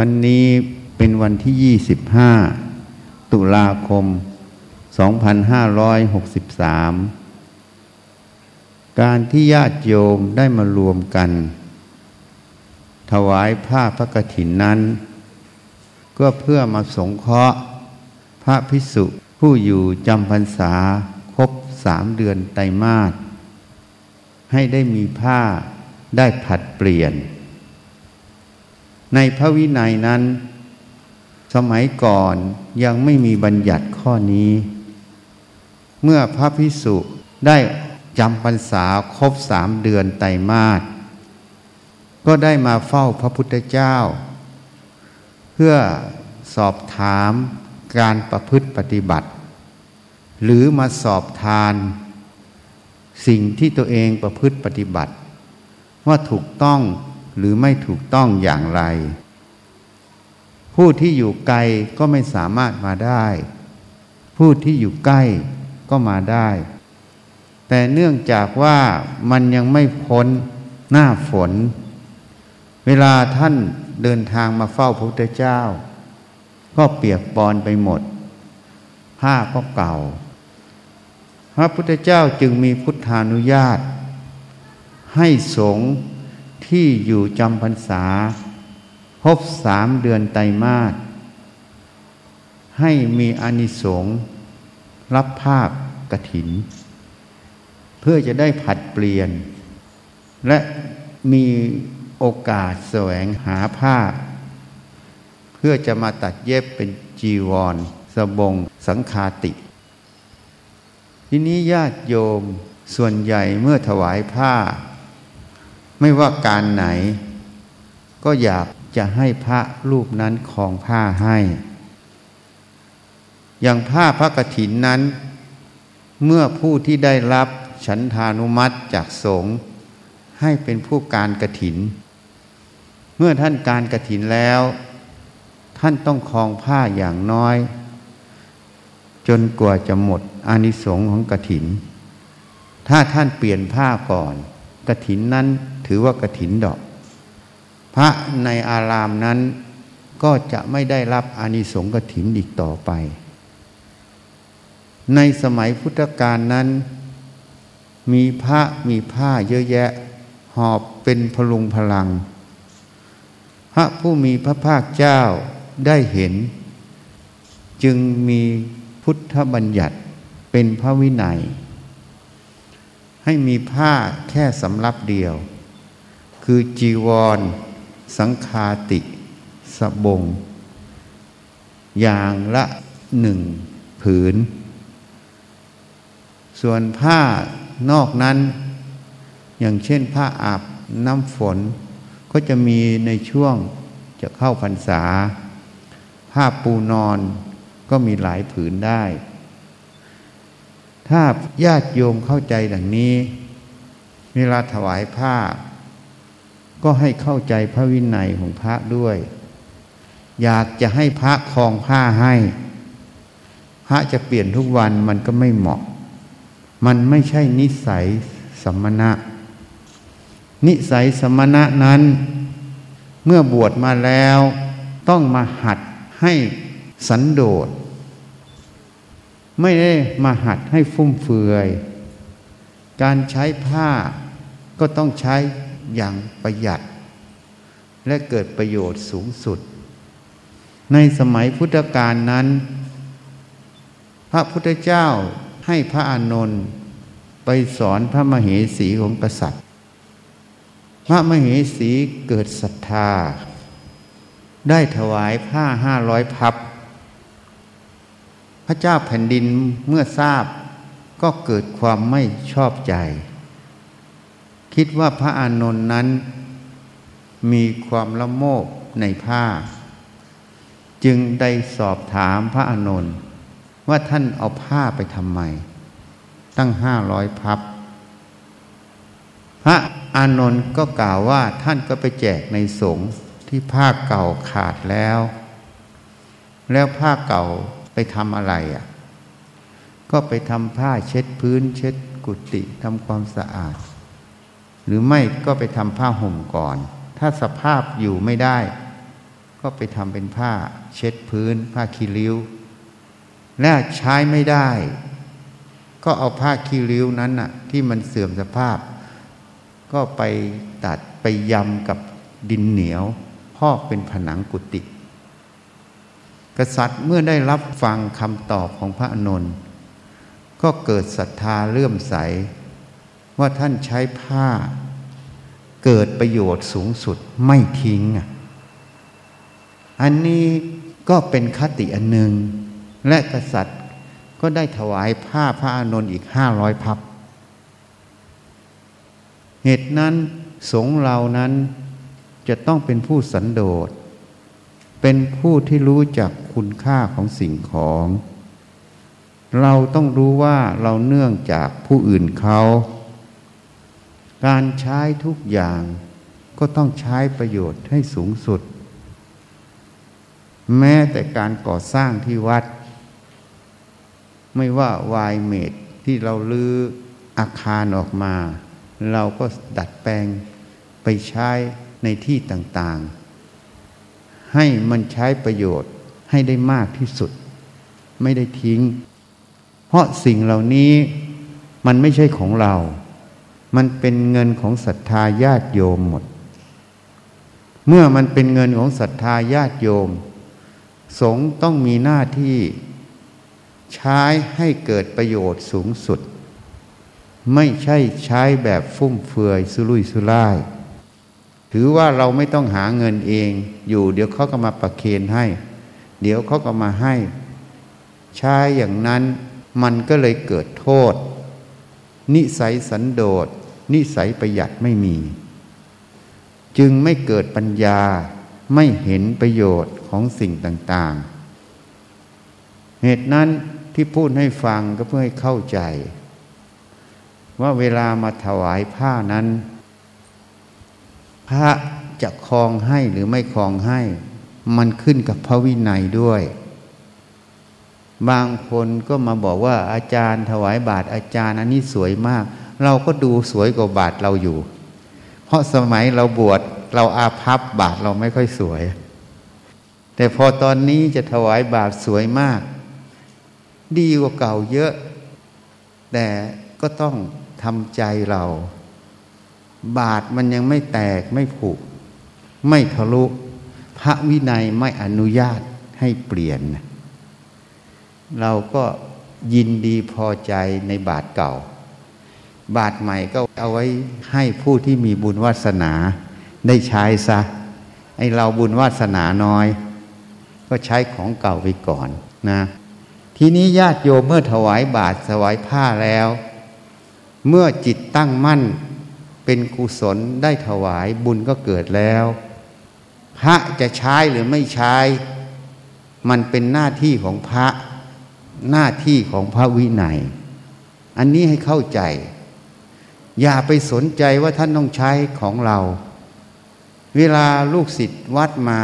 วันนี้เป็นวันที่ 25 ตุลาคม 2563 การที่ญาติโยมได้มารวมกัน ถวายผ้าพระกฐินนั้น ก็เพื่อมาสงเคราะห์พระพิสุผู้อยู่จำพรรษาครบสามเดือนไตรมาสให้ได้มีผ้าได้ผัดเปลี่ยน ในพระวินัยนั้น สมัยก่อนยังไม่มีบัญญัติข้อนี้ เมื่อพระพิสุได้จำพรรษาครบสามเดือนไตรมาสก็ได้มาเฝ้าพระพุทธเจ้า เพื่อสอบถามการประพฤติปฏิบัติ หรือมาสอบทาน สิ่งที่ตัวเองประพฤติปฏิบัติ ว่าถูกต้อง หรือไม่ถูกต้องอย่างไร ผู้ที่อยู่ไกลก็ไม่สามารถมาได้ ผู้ที่อยู่ใกล้ก็มาได้ แต่เนื่องจากว่ามันยังไม่พ้นหน้าฝน เวลาท่านเดินทางมาเฝ้าพระพุทธเจ้า ก็เปียกปอนไปหมด ผ้าก็เก่า พระพุทธเจ้าจึงมีพุทธานุญาต ให้สงฆ์ ที่อยู่จำพรรษาครบสามเดือนไตรมาสให้มีอานิสงส์รับภาพกระถิน เพื่อจะได้ผัดเปลี่ยน และมีโอกาสแสวงหาผ้า เพื่อจะมาตัดเย็บเป็นจีวร สบง สังคาติ ทีนี้ญาติโยมส่วนใหญ่เมื่อถวายผ้า ไม่ว่าการไหน ก็อยากจะให้พระรูปนั้นคลองผ้าให้ อย่างผ้าพระกฐินนั้น เมื่อผู้ที่ได้รับฉันทานุมัติจากสงฆ์ให้เป็นผู้การกระถิน เมื่อท่านการกระถินแล้ว ท่านต้องคลองผ้าอย่างน้อย จนกว่าจะหมดอานิสงส์ของกระถิน ถ้าท่านเปลี่ยนผ้าก่อนกระถินนั้น ถือว่ากระถินดอก พระในอารามนั้นก็จะไม่ได้รับอานิสงส์กระถินอีกต่อไป ในสมัยพุทธกาลนั้น มีพระมีผ้าเยอะแยะ หอบเป็นพลุงพลัง พระผู้มีพระภาคเจ้าได้เห็น จึงมีพุทธบัญญัติเป็นพระวินัย ให้มีผ้าแค่สำรับเดียว คือจีวร สังคาติสบง อย่างละหนึ่งผืน ส่วนผ้านอกนั้น อย่างเช่นผ้าอาบน้ำฝน ก็จะมีในช่วงจะเข้าพรรษา ผ้าปูนอนก็มีหลายผืนได้ ถ้าญาติโยมเข้าใจดังนี้ เวลาถวายผ้า ก็ให้เข้าใจพระวินัยของพระด้วย อยากจะให้พระคลองผ้าให้ พระจะเปลี่ยนทุกวันมันก็ไม่เหมาะ มันไม่ใช่นิสัยสมณะ นิสัยสมณะนั้น เมื่อบวชมาแล้ว ต้องมาหัดให้สันโดษ ไม่ได้มาหัดให้ฟุ่มเฟือย การใช้ผ้าก็ต้องใช้ อย่างประหยัด และเกิดประโยชน์สูงสุด ในสมัยพุทธกาลนั้น พระพุทธเจ้าให้พระอานนท์ไปสอนพระมเหสีของกษัตริย์ พระมเหสีเกิดศรัทธา ได้ถวายผ้าห้าร้อยพับ พระเจ้าแผ่นดินเมื่อทราบก็เกิดความไม่ชอบใจ คิดว่าพระอานนท์นั้น มีความละโมบในผ้า จึงได้สอบถามพระอานนท์ว่าท่านเอาผ้าไปทำไม ตั้งห้าร้อยพับ พระอานนท์ก็กล่าวว่าท่านก็ไปแจกในสงฆ์ที่ผ้าเก่าขาดแล้ว แล้วผ้าเก่าไปทำอะไรอะ ก็ไปทำผ้าเช็ดพื้นเช็ดกุฏิทำความสะอาด หรือไม่ก็ไปทำผ้าห่มก่อน ถ้าสภาพอยู่ไม่ได้ ก็ไปทำเป็นผ้าเช็ดพื้น ผ้าคีริ้ว และใช้ไม่ได้ ก็เอาผ้าคีริ้วนั้นน่ะที่มันเสื่อมสภาพ ก็ไปตัดไปยำกับดินเหนียว พอกเป็นผนังกุฏิกษัตริย์เมื่อได้รับฟังคำตอบของพระอนนท์ก็เกิดศรัทธาเลื่อมใส ว่าท่านใช้ผ้าเกิดประโยชน์สูงสุดไม่ทิ้ง อันนี้ก็เป็นคติอันหนึ่ง และกษัตริย์ก็ได้ถวายผ้าพระอานนท์อีกห้าร้อยพับ เหตุนั้นสงเรานั้นจะต้องเป็นผู้สันโดษ เป็นผู้ที่รู้จักคุณค่าของสิ่งของ เราต้องรู้ว่าเราเนื่องจากผู้อื่นเขา การใช้ทุกอย่างก็ต้องใช้ประโยชน์ให้สูงสุด แม้แต่การก่อสร้างที่วัด ไม่ว่าวายเมดที่เราลื้ออาคารออกมา เราก็ดัดแปลงไปใช้ในที่ต่างๆ ให้มันใช้ประโยชน์ให้ได้มากที่สุด ไม่ได้ทิ้ง เพราะสิ่งเหล่านี้มันไม่ใช่ของเรา มันเป็นเงินของศรัทธาญาติโยมหมด เมื่อมันเป็นเงินของศรัทธาญาติโยม สงต้องมีหน้าที่ใช้ให้เกิดประโยชน์สูงสุด ไม่ใช่ใช้แบบฟุ่มเฟือยสุรุ่ยสุร่าย ถือว่าเราไม่ต้องหาเงินเองอยู่ เดี๋ยวเขาก็มาประเคนให้ เดี๋ยวเขาก็มาให้ ใช้อย่างนั้นมันก็เลยเกิดโทษ นิสัยสันโดษ นิสัยประหยัดไม่มี จึงไม่เกิดปัญญาไม่เห็นประโยชน์ของสิ่งต่าง ๆ เหตุนั้นที่พูดให้ฟังก็เพื่อให้เข้าใจ ว่าเวลามาถวายผ้านั้น พระจะคลองให้หรือไม่คลองให้ มันขึ้นกับพระวินัยด้วย บางคนก็มาบอกว่าอาจารย์ถวายบาทอาจารย์อันนี้สวยมาก เราก็ดูสวยกว่าบาทเราอยู่ เพราะสมัยเราบวชเราอาภัพบาทเราไม่ค่อยสวย แต่พอตอนนี้จะถวายบาทสวยมาก ดีกว่าเก่าเยอะ แต่ก็ต้องทำใจเรา บาทมันยังไม่แตกไม่ผุไม่ทะลุ พระวินัยไม่อนุญาตให้เปลี่ยน เราก็ยินดีพอใจในบาทเก่า บาทใหม่ก็เอาไว้ให้ผู้ที่มีบุญวาสนาได้ใช้ซะไอเราบุญวาสนาน้อย ก็ใช้ของเก่าไปก่อนนะ ทีนี้ญาติโยมเมื่อถวายบาทถวายผ้าแล้ว เมื่อจิตตั้งมั่นเป็นกุศลได้ถวายบุญก็เกิดแล้ว พระจะใช้หรือไม่ใช้ มันเป็นหน้าที่ของพระ หน้าที่ของพระวินัย อันนี้ให้เข้าใจ อย่าไปสนใจว่าท่านต้องใช้ของเรา เวลาลูกศิษย์วัดมา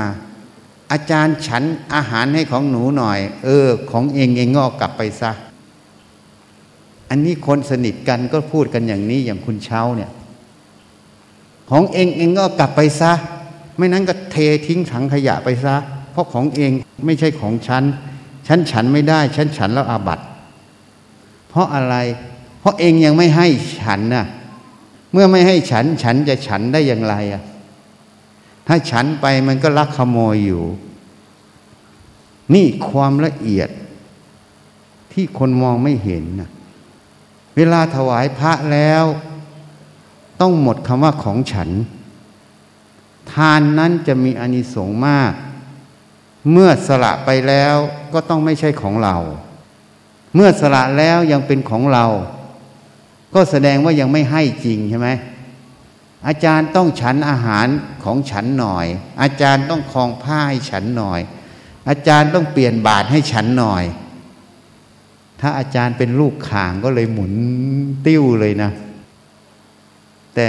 อาจารย์ฉันอาหารให้ของหนูหน่อย เออ ของเองเองงอกกลับไปซะ อันนี้คนสนิทกันก็พูดกันอย่างนี้อย่างคุณเช้าเนี่ย ของเองเองก็กลับไปซะ ไม่นั้นก็เททิ้งถังขยะไปซะ เพราะของเองไม่ใช่ของฉัน ฉันฉันไม่ได้ ฉันฉันแล้วอาบัตเพราะอะไร เพราะเองยังไม่ให้ฉันน่ะ เมื่อไม่ให้ฉัน ฉันจะฉันได้อย่างไรอะ ถ้าฉันไปมันก็ลักขโมยอยู่ นี่ความละเอียด ที่คนมองไม่เห็นนะเวลาถวายพระแล้ว ต้องหมดคำว่าของฉัน ทานนั้นจะมีอานิสงส์มาก เมื่อสละไปแล้วก็ต้องไม่ใช่ของเรา เมื่อสละแล้วยังเป็นของเรา ก็แสดงว่ายังไม่ให้จริงใช่ไหมอาจารย์ต้องฉันอาหารของฉันหน่อย อาจารย์ต้องคลองผ้าให้ฉันหน่อย อาจารย์ต้องเปลี่ยนบาทให้ฉันหน่อย ถ้าอาจารย์เป็นลูกข่างก็เลยหมุนติ้วเลยนะ แต่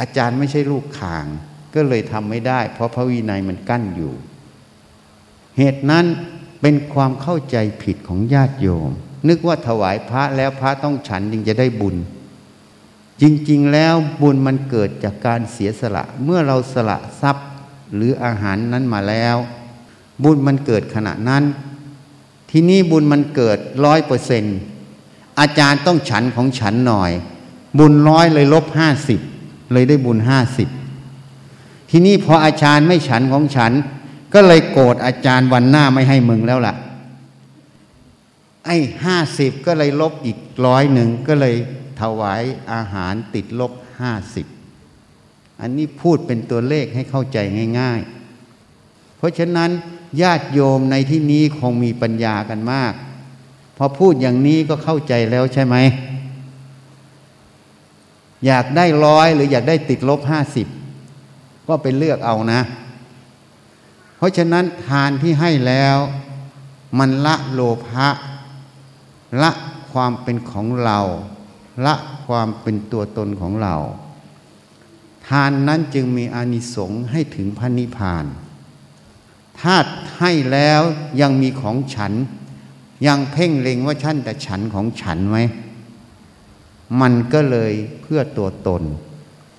อาจารย์ไม่ใช่ลูกข่าง ก็เลยทำไม่ได้ เพราะพระวินัยมันกั้นอยู่ เหตุนั้นเป็นความเข้าใจผิดของญาติโยม นึกว่าถวายพระแล้วพระต้องฉันจึงจะได้บุญ จริงๆแล้วบุญมันเกิดจากการเสียสละ เมื่อเราสละทรัพย์หรืออาหารนั้นมาแล้ว บุญมันเกิดขณะนั้น ทีนี้บุญมันเกิดร้อยเปอร์เซนอาจารย์ต้องฉันของฉันหน่อย บุญร้อยเลยลบห้าสิบเลยได้บุญห้าสิบทีนี้พออาจารย์ไม่ฉันของฉัน ก็เลยโกรธอาจารย์วันหน้าไม่ให้มึงแล้วล่ะ ไอ้ห้าสิบก็เลยลบอีกร้อยหนึ่งก็เลยถวายอาหารติดลบห้าสิบอันนี้พูดเป็นตัวเลขให้เข้าใจง่าย ๆ เพราะฉะนั้นญาติโยมในที่นี้คงมีปัญญากันมาก พอพูดอย่างนี้ก็เข้าใจแล้วใช่ไหม อยากได้ร้อยหรืออยากได้ติดลบห้าสิบก็ไปเลือกเอานะ ราะฉะนั้นทานที่ให้แล้ว มันละโลภะละความเป็นของเรา ละความเป็นตัวตนของเรา ทานนั้นจึงมีอานิสงส์ให้ถึงพระนิพพาน ถ้าให้แล้วยังมีของฉัน ยังเพ่งเล็งว่าฉันแต่ฉันของฉันไหมมันก็เลยเพื่อตัวตน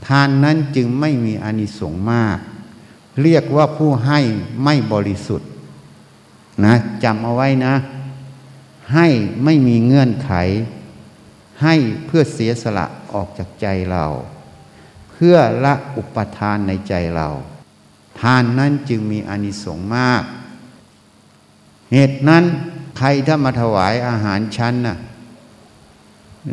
ทานนั้นจึงไม่มีอานิสงส์มาก เรียกว่าผู้ให้ไม่บริสุทธิ์นะจำเอาไว้นะ ให้ไม่มีเงื่อนไข ให้เพื่อเสียสละออกจากใจเรา เพื่อละอุปทานในใจเรา ทานนั้นจึงมีอนิสงส์มาก เหตุนั้นใครถ้ามาถวายอาหารชั้นน่ะ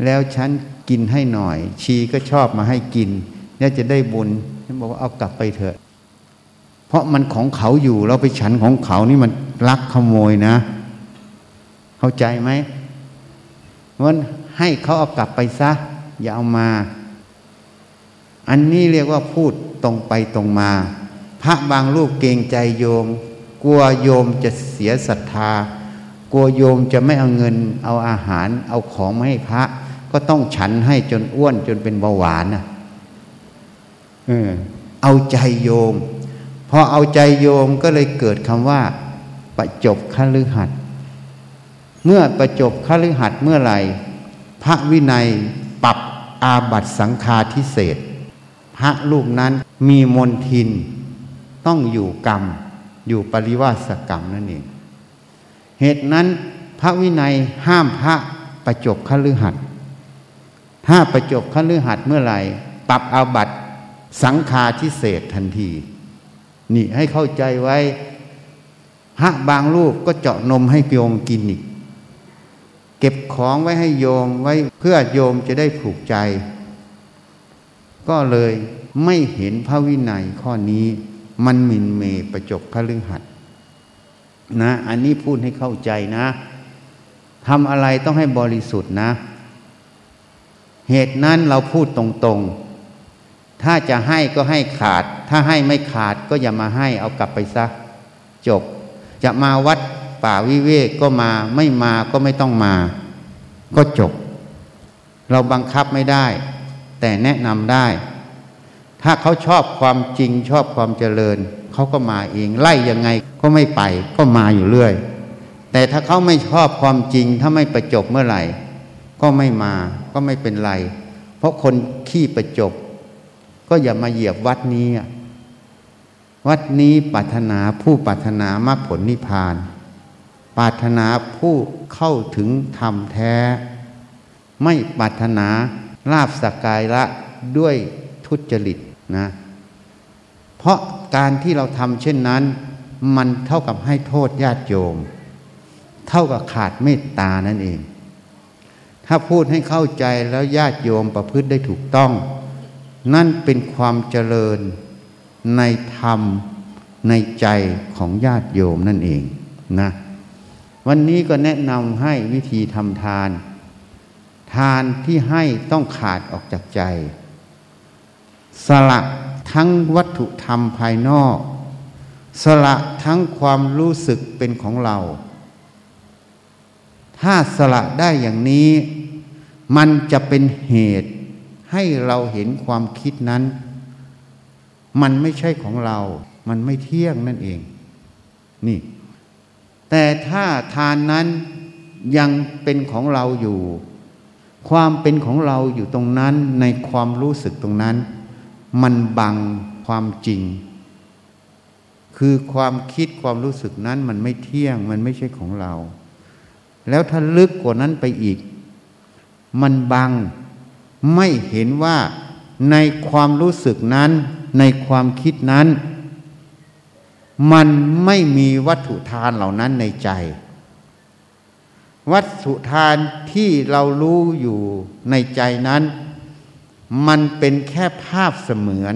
แล้วฉันกินให้หน่อย ชีก็ชอบมาให้กิน เนี่ยจะได้บุญฉันบอกว่าเอากลับไปเถอะ เพราะมันของเขาอยู่เราไปฉันของเขานี่มันลักขโมยนะ เข้าใจไหมเพราะให้เขาเอากลับไปซะ อย่าเอามา อันนี้เรียกว่าพูดตรงไปตรงมา พระบางรูปเกรงใจโยม กลัวโยมจะเสียศรัทธา กลัวโยมจะไม่เอาเงิน เอาอาหาร เอาของมาให้พระ ก็ต้องฉันให้จนอ้วนจนเป็นเบาหวานนะเออเอาใจโยม พอเอาใจโยมก็เลยเกิดคำว่า ประจบคฤหัสเมื่อประจบคฤหัสเมื่อไหร่ พระวินัยปรับอาบัตสังฆาทิเศษพระลูกนั้นมีมนทิน ต้องอยู่กรรม อยู่ปริวาสกรรมนั่นเอง เหตุนั้นพระวินัยห้ามพระประจบคฤหัสถ้าประจบคฤหัสเมื่อไหร่ปรับอาบัตสังฆาทิเศษทันที นี่ให้เข้าใจไว้พระบางรูปก็เจาะนมให้โยมกินอีก เก็บของไว้ให้โยมไว้เพื่อโยมจะได้ผูกใจ ก็เลยไม่เห็นพระวินัยข้อนี้ มันมินเมประจบคฤหัสนะ อันนี้พูดให้เข้าใจนะทำอะไรต้องให้บริสุทธิ์นะ เหตุนั้นเราพูดตรงๆ ถ้าจะให้ก็ให้ขาด ถ้าให้ไม่ขาดก็อย่ามาให้เอากลับไปซะจบ จะมาวัดป่าวิเวกก็มาไม่มาก็ไม่ต้องมา ก็จบ เราบังคับไม่ได้ แต่แนะนำได้ ถ้าเขาชอบความจริงชอบความเจริญ เขาก็มาเองไล่ยังไงก็ไม่ไปก็มาอยู่เรื่อย แต่ถ้าเขาไม่ชอบความจริงถ้าไม่ประจบเมื่อไหร่ ก็ไม่มาก็ไม่เป็นไร เพราะคนขี้ประจบ ก็อย่ามาเหยียบวัดนี้ วัดนี้ปรารถนาผู้ปรารถนามรรคผลนิพพาน ปรารถนาผู้เข้าถึงธรรมแท้ ไม่ปรารถนาลาบสกกายละด้วยทุจริตนะ เพราะการที่เราทำเช่นนั้น มันเท่ากับให้โทษญาติโยม เท่ากับขาดเมตตานั่นเอง ถ้าพูดให้เข้าใจแล้วญาติโยมประพฤติได้ถูกต้อง นั่นเป็นความเจริญในธรรมในใจของญาติโยมนั่นเองนะวันนี้ก็แนะนำให้วิธีทำทาน ทานที่ให้ต้องขาดออกจากใจ สละทั้งวัตถุธรรมภายนอก สละทั้งความรู้สึกเป็นของเรา ถ้าสละได้อย่างนี้ มันจะเป็นเหตุ ให้เราเห็นความคิดนั้น มันไม่ใช่ของเรา มันไม่เที่ยงนั่นเอง นี่ แต่ถ้าทานนั้นยังเป็นของเราอยู่ ความเป็นของเราอยู่ตรงนั้นในความรู้สึกตรงนั้น มันบังความจริง คือความคิดความรู้สึกนั้นมันไม่เที่ยง มันไม่ใช่ของเรา แล้วถ้าลึกกว่านั้นไปอีก มันบัง ไม่เห็นว่าในความรู้สึกนั้น ในความคิดนั้น มันไม่มีวัตถุทานเหล่านั้นในใจ วัตถุทานที่เรารู้อยู่ในใจนั้น มันเป็นแค่ภาพเสมือน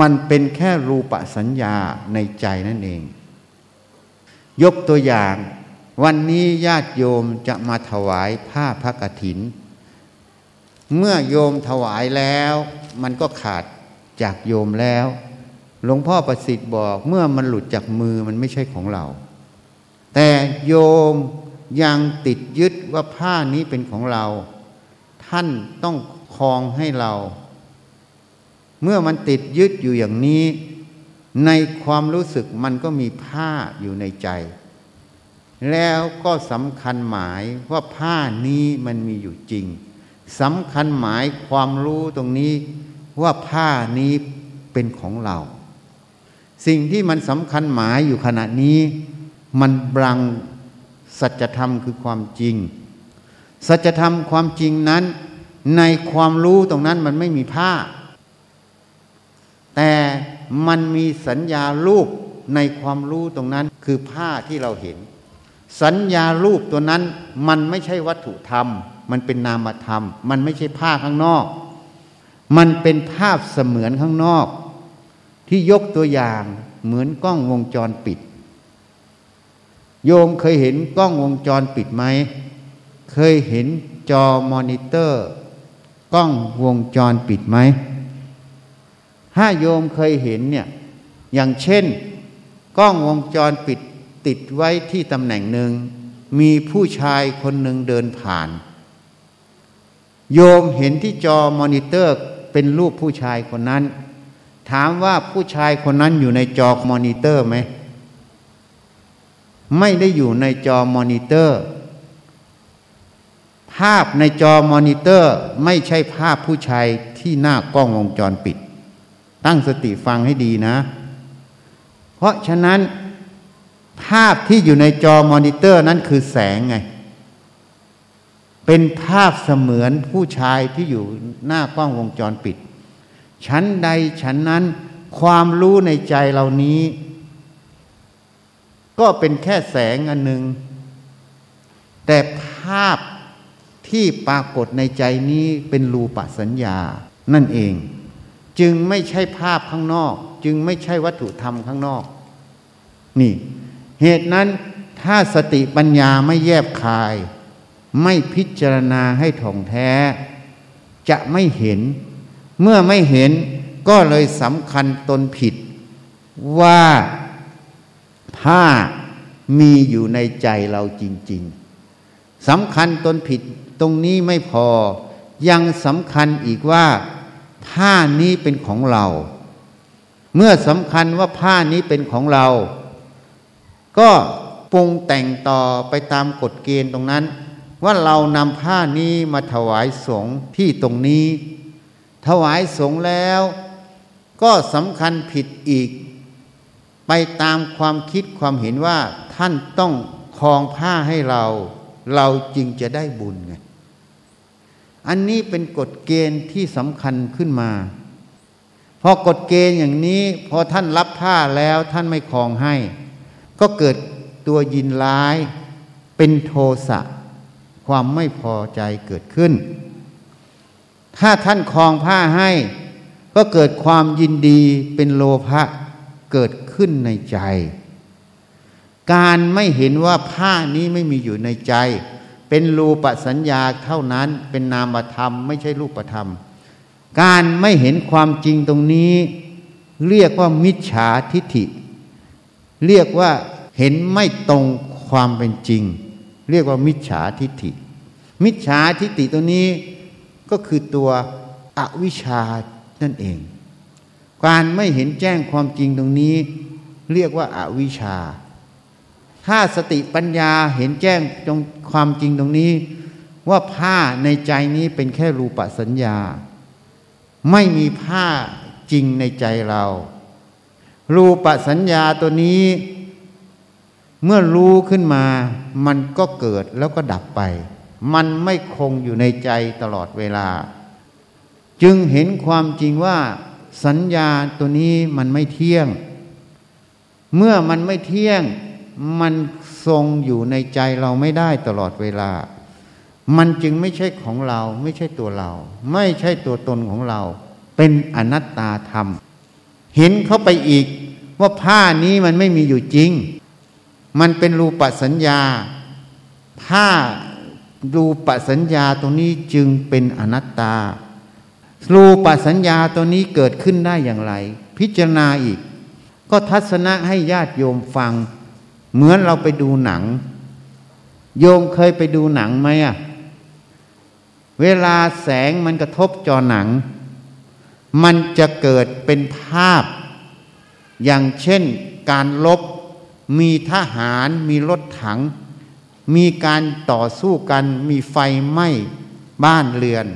มันเป็นแค่รูปสัญญาในใจนั่นเอง ยกตัวอย่าง วันนี้ญาติโยมจะมาถวายผ้าพระกฐิน เมื่อโยมถวายแล้ว มันก็ขาดจากโยมแล้ว หลวงพ่อประสิทธิ์บอกเมื่อมันหลุดจากมือมันไม่ใช่ของเรา แต่โยมยังติดยึดว่าผ้านี้เป็นของเรา ท่านต้องคลองให้เรา เมื่อมันติดยึดอยู่อย่างนี้ ในความรู้สึกมันก็มีผ้าอยู่ในใจ แล้วก็สำคัญหมายว่าผ้านี้มันมีอยู่จริง สำคัญหมายความรู้ตรงนี้ว่าผ้านี้เป็นของเรา สิ่งที่มันสำคัญหมายอยู่ขณะนี้ มันบังสัจธรรมคือความจริง สัจธรรมความจริงนั้น ในความรู้ตรงนั้นมันไม่มีผ้า แต่มันมีสัญญารูปในความรู้ตรงนั้นคือผ้าที่เราเห็น สัญญารูปตัวนั้นมันไม่ใช่วัตถุธรรม มันเป็นนามธรรม มันไม่ใช่ภาพข้างนอก มันเป็นภาพเสมือนข้างนอก ที่ยกตัวอย่างเหมือนกล้องวงจรปิด โยมเคยเห็นกล้องวงจรปิดไหม เคยเห็นจอมอนิเตอร์ กล้องวงจรปิดไหม ถ้าโยมเคยเห็นเนี่ย อย่างเช่น กล้องวงจรปิดติดไว้ที่ตำแหน่งหนึ่งมีผู้ชายคนหนึ่งเดินผ่าน โยมเห็นที่จอมอนิเตอร์เป็นรูปผู้ชายคนนั้น ถามว่าผู้ชายคนนั้นอยู่ในจอมอนิเตอร์ไหมไม่ได้อยู่ในจอมอนิเตอร์ ภาพในจอมอนิเตอร์ ไม่ใช่ภาพผู้ชายที่หน้ากล้องวงจรปิด ตั้งสติฟังให้ดีนะ เพราะฉะนั้น ภาพที่อยู่ในจอมอนิเตอร์นั้นคือแสงไง เป็นภาพเสมือนผู้ชายที่อยู่หน้ากล้องวงจรปิด ชั้นใดชั้นนั้นความรู้ในใจเหล่านี้ ก็เป็นแค่แสงอันหนึ่งแต่ภาพที่ปรากฏในใจนี้เป็นรูปสัญญานั่นเอง จึงไม่ใช่ภาพข้างนอก จึงไม่ใช่วัตถุธรรมข้างนอก นี่ เหตุนั้นถ้าสติปัญญาไม่แยบคาย ไม่พิจารณาให้ถ่องแท้ จะไม่เห็น เมื่อไม่เห็นก็เลยสำคัญตนผิด ว่าผ้ามีอยู่ในใจเราจริง ๆสำคัญตนผิดตรงนี้ไม่พอ ยังสำคัญอีกว่า ผ้านี้เป็นของเรา เมื่อสำคัญว่าผ้านี้เป็นของเรา ก็ปรุงแต่งต่อไปตามกฎเกณฑ์ตรงนั้น ว่าเรานำผ้านี้มาถวายสงฆ์ที่ตรงนี้ ถวายสงฆ์แล้ว ก็สำคัญผิดอีก ไปตามความคิดความเห็นว่าท่านต้องคลองผ้าให้เรา เราจึงจะได้บุญไงอันนี้เป็นกฎเกณฑ์ที่สำคัญขึ้นมา พอกฎเกณฑ์อย่างนี้ พอท่านรับผ้าแล้วท่านไม่คลองให้ ก็เกิดตัวยินร้าย เป็นโทสะ ความไม่พอใจเกิดขึ้น ถ้าท่านคลองผ้าให้ ก็เกิดความยินดีเป็นโลภะเกิดขึ้นในใจ การไม่เห็นว่าผ้านี้ไม่มีอยู่ในใจ เป็นรูปสัญญาเท่านั้นเป็นนามธรรมไม่ใช่รูปธรรม การไม่เห็นความจริงตรงนี้ เรียกว่ามิจฉาทิฐิ เรียกว่าเห็นไม่ตรงความเป็นจริง เรียกว่ามิจฉาทิฏฐิ มิจฉาทิฏฐิตัวนี้ก็คือตัวอวิชชานั่นเอง การไม่เห็นแจ้งความจริงตรงนี้ เรียกว่าอาวิชชา ถ้าสติปัญญาเห็นแจ้งตรงความจริงตรงนี้ ว่าผ้าในใจนี้เป็นแค่รูปสัญญา ไม่มีผ้าจริงในใจเรา รูปสัญญาตัวนี้ เมื่อรู้ขึ้นมา มันก็เกิดแล้วก็ดับไป มันไม่คงอยู่ในใจตลอดเวลา จึงเห็นความจริงว่า สัญญาตัวนี้มันไม่เที่ยง เมื่อมันไม่เที่ยง มันทรงอยู่ในใจเราไม่ได้ตลอดเวลา มันจึงไม่ใช่ของเรา ไม่ใช่ตัวเรา ไม่ใช่ตัวตนของเรา เป็นอนัตตาธรรม เห็นเข้าไปอีกว่าผ้านี้มันไม่มีอยู่จริง มันเป็นรูปสัญญาผ้ารูปสัญญาตรงนี้จึงเป็นอนัตตา รูปสัญญาตัวนี้เกิดขึ้นได้อย่างไร พิจารณาอีก ก็ทัศนะให้ญาติโยมฟัง เหมือนเราไปดูหนัง โยมเคยไปดูหนังไหมอะเวลาแสงมันกระทบจอหนัง มันจะเกิดเป็นภาพ อย่างเช่นการลบ มีทหารมีรถถัง มีการต่อสู้กัน มีไฟไหม้บ้านเรือน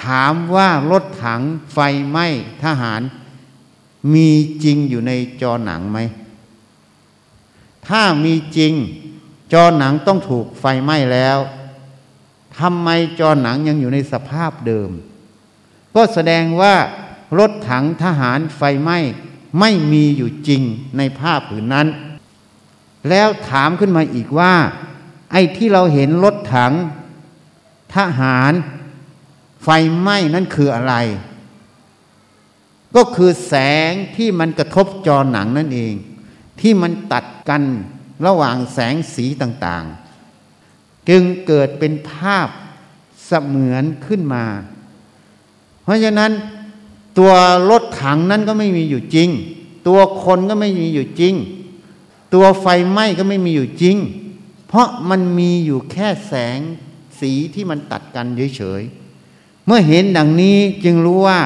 ถามว่ารถถังไฟไหม้ทหาร มีจริงอยู่ในจอหนังไหม ถ้ามีจริง จอหนังต้องถูกไฟไหม้แล้วทำไมจอหนังยังอยู่ในสภาพเดิม ก็แสดงว่ารถถังทหารไฟไหม้ ไม่มีอยู่จริงในภาพผืนนั้น แล้วถามขึ้นมาอีกว่า ไอ้ที่เราเห็นรถถัง ทหารไฟไหม้นั่นคืออะไร ก็คือแสงที่มันกระทบจอหนังนั่นเอง ที่มันตัดกันระหว่างแสงสีต่างๆ จึงเกิดเป็นภาพเสมือนขึ้นมา เพราะฉะนั้น ตัวรถถังนั้นก็ไม่มีอยู่จริง ตัวคนก็ไม่มีอยู่จริง ตัวไฟไหม้ก็ไม่มีอยู่จริง เพราะมันมีอยู่แค่แสงสีที่มันตัดกันเฉยๆ เมื่อเห็นดังนี้จึงรู้ว่า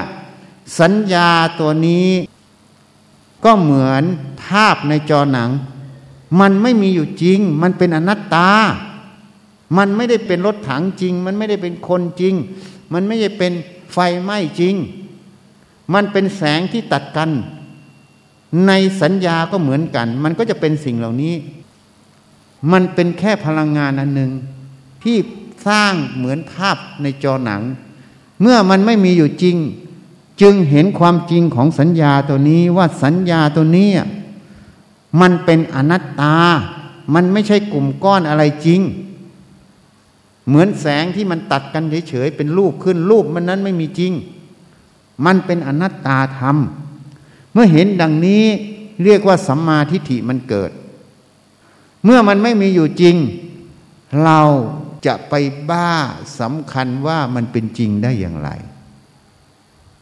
สัญญาตัวนี้ ก็เหมือนภาพในจอหนัง มันไม่มีอยู่จริง มันเป็นอนัตตา มันไม่ได้เป็นรถถังจริง มันไม่ได้เป็นคนจริง มันไม่ได้เป็นไฟไหม้จริง มันเป็นแสงที่ตัดกัน ในสัญญาก็เหมือนกัน มันก็จะเป็นสิ่งเหล่านี้ มันเป็นแค่พลังงานอันหนึ่งที่สร้างเหมือนภาพในจอหนัง เมื่อมันไม่มีอยู่จริง จึงเห็นความจริงของสัญญาตัวนี้ว่าสัญญาตัวนี้ มันเป็นอนัตตา มันไม่ใช่กลุ่มก้อนอะไรจริง เหมือนแสงที่มันตัดกันเฉยๆเป็นรูปขึ้นรูปมันนั้นไม่มีจริง มันเป็นอนัตตาธรรม เมื่อเห็นดังนี้เรียกว่าสัมมาทิฏฐิมันเกิด เมื่อมันไม่มีอยู่จริง เราจะไปบ้าสำคัญว่ามันเป็นจริงได้อย่างไร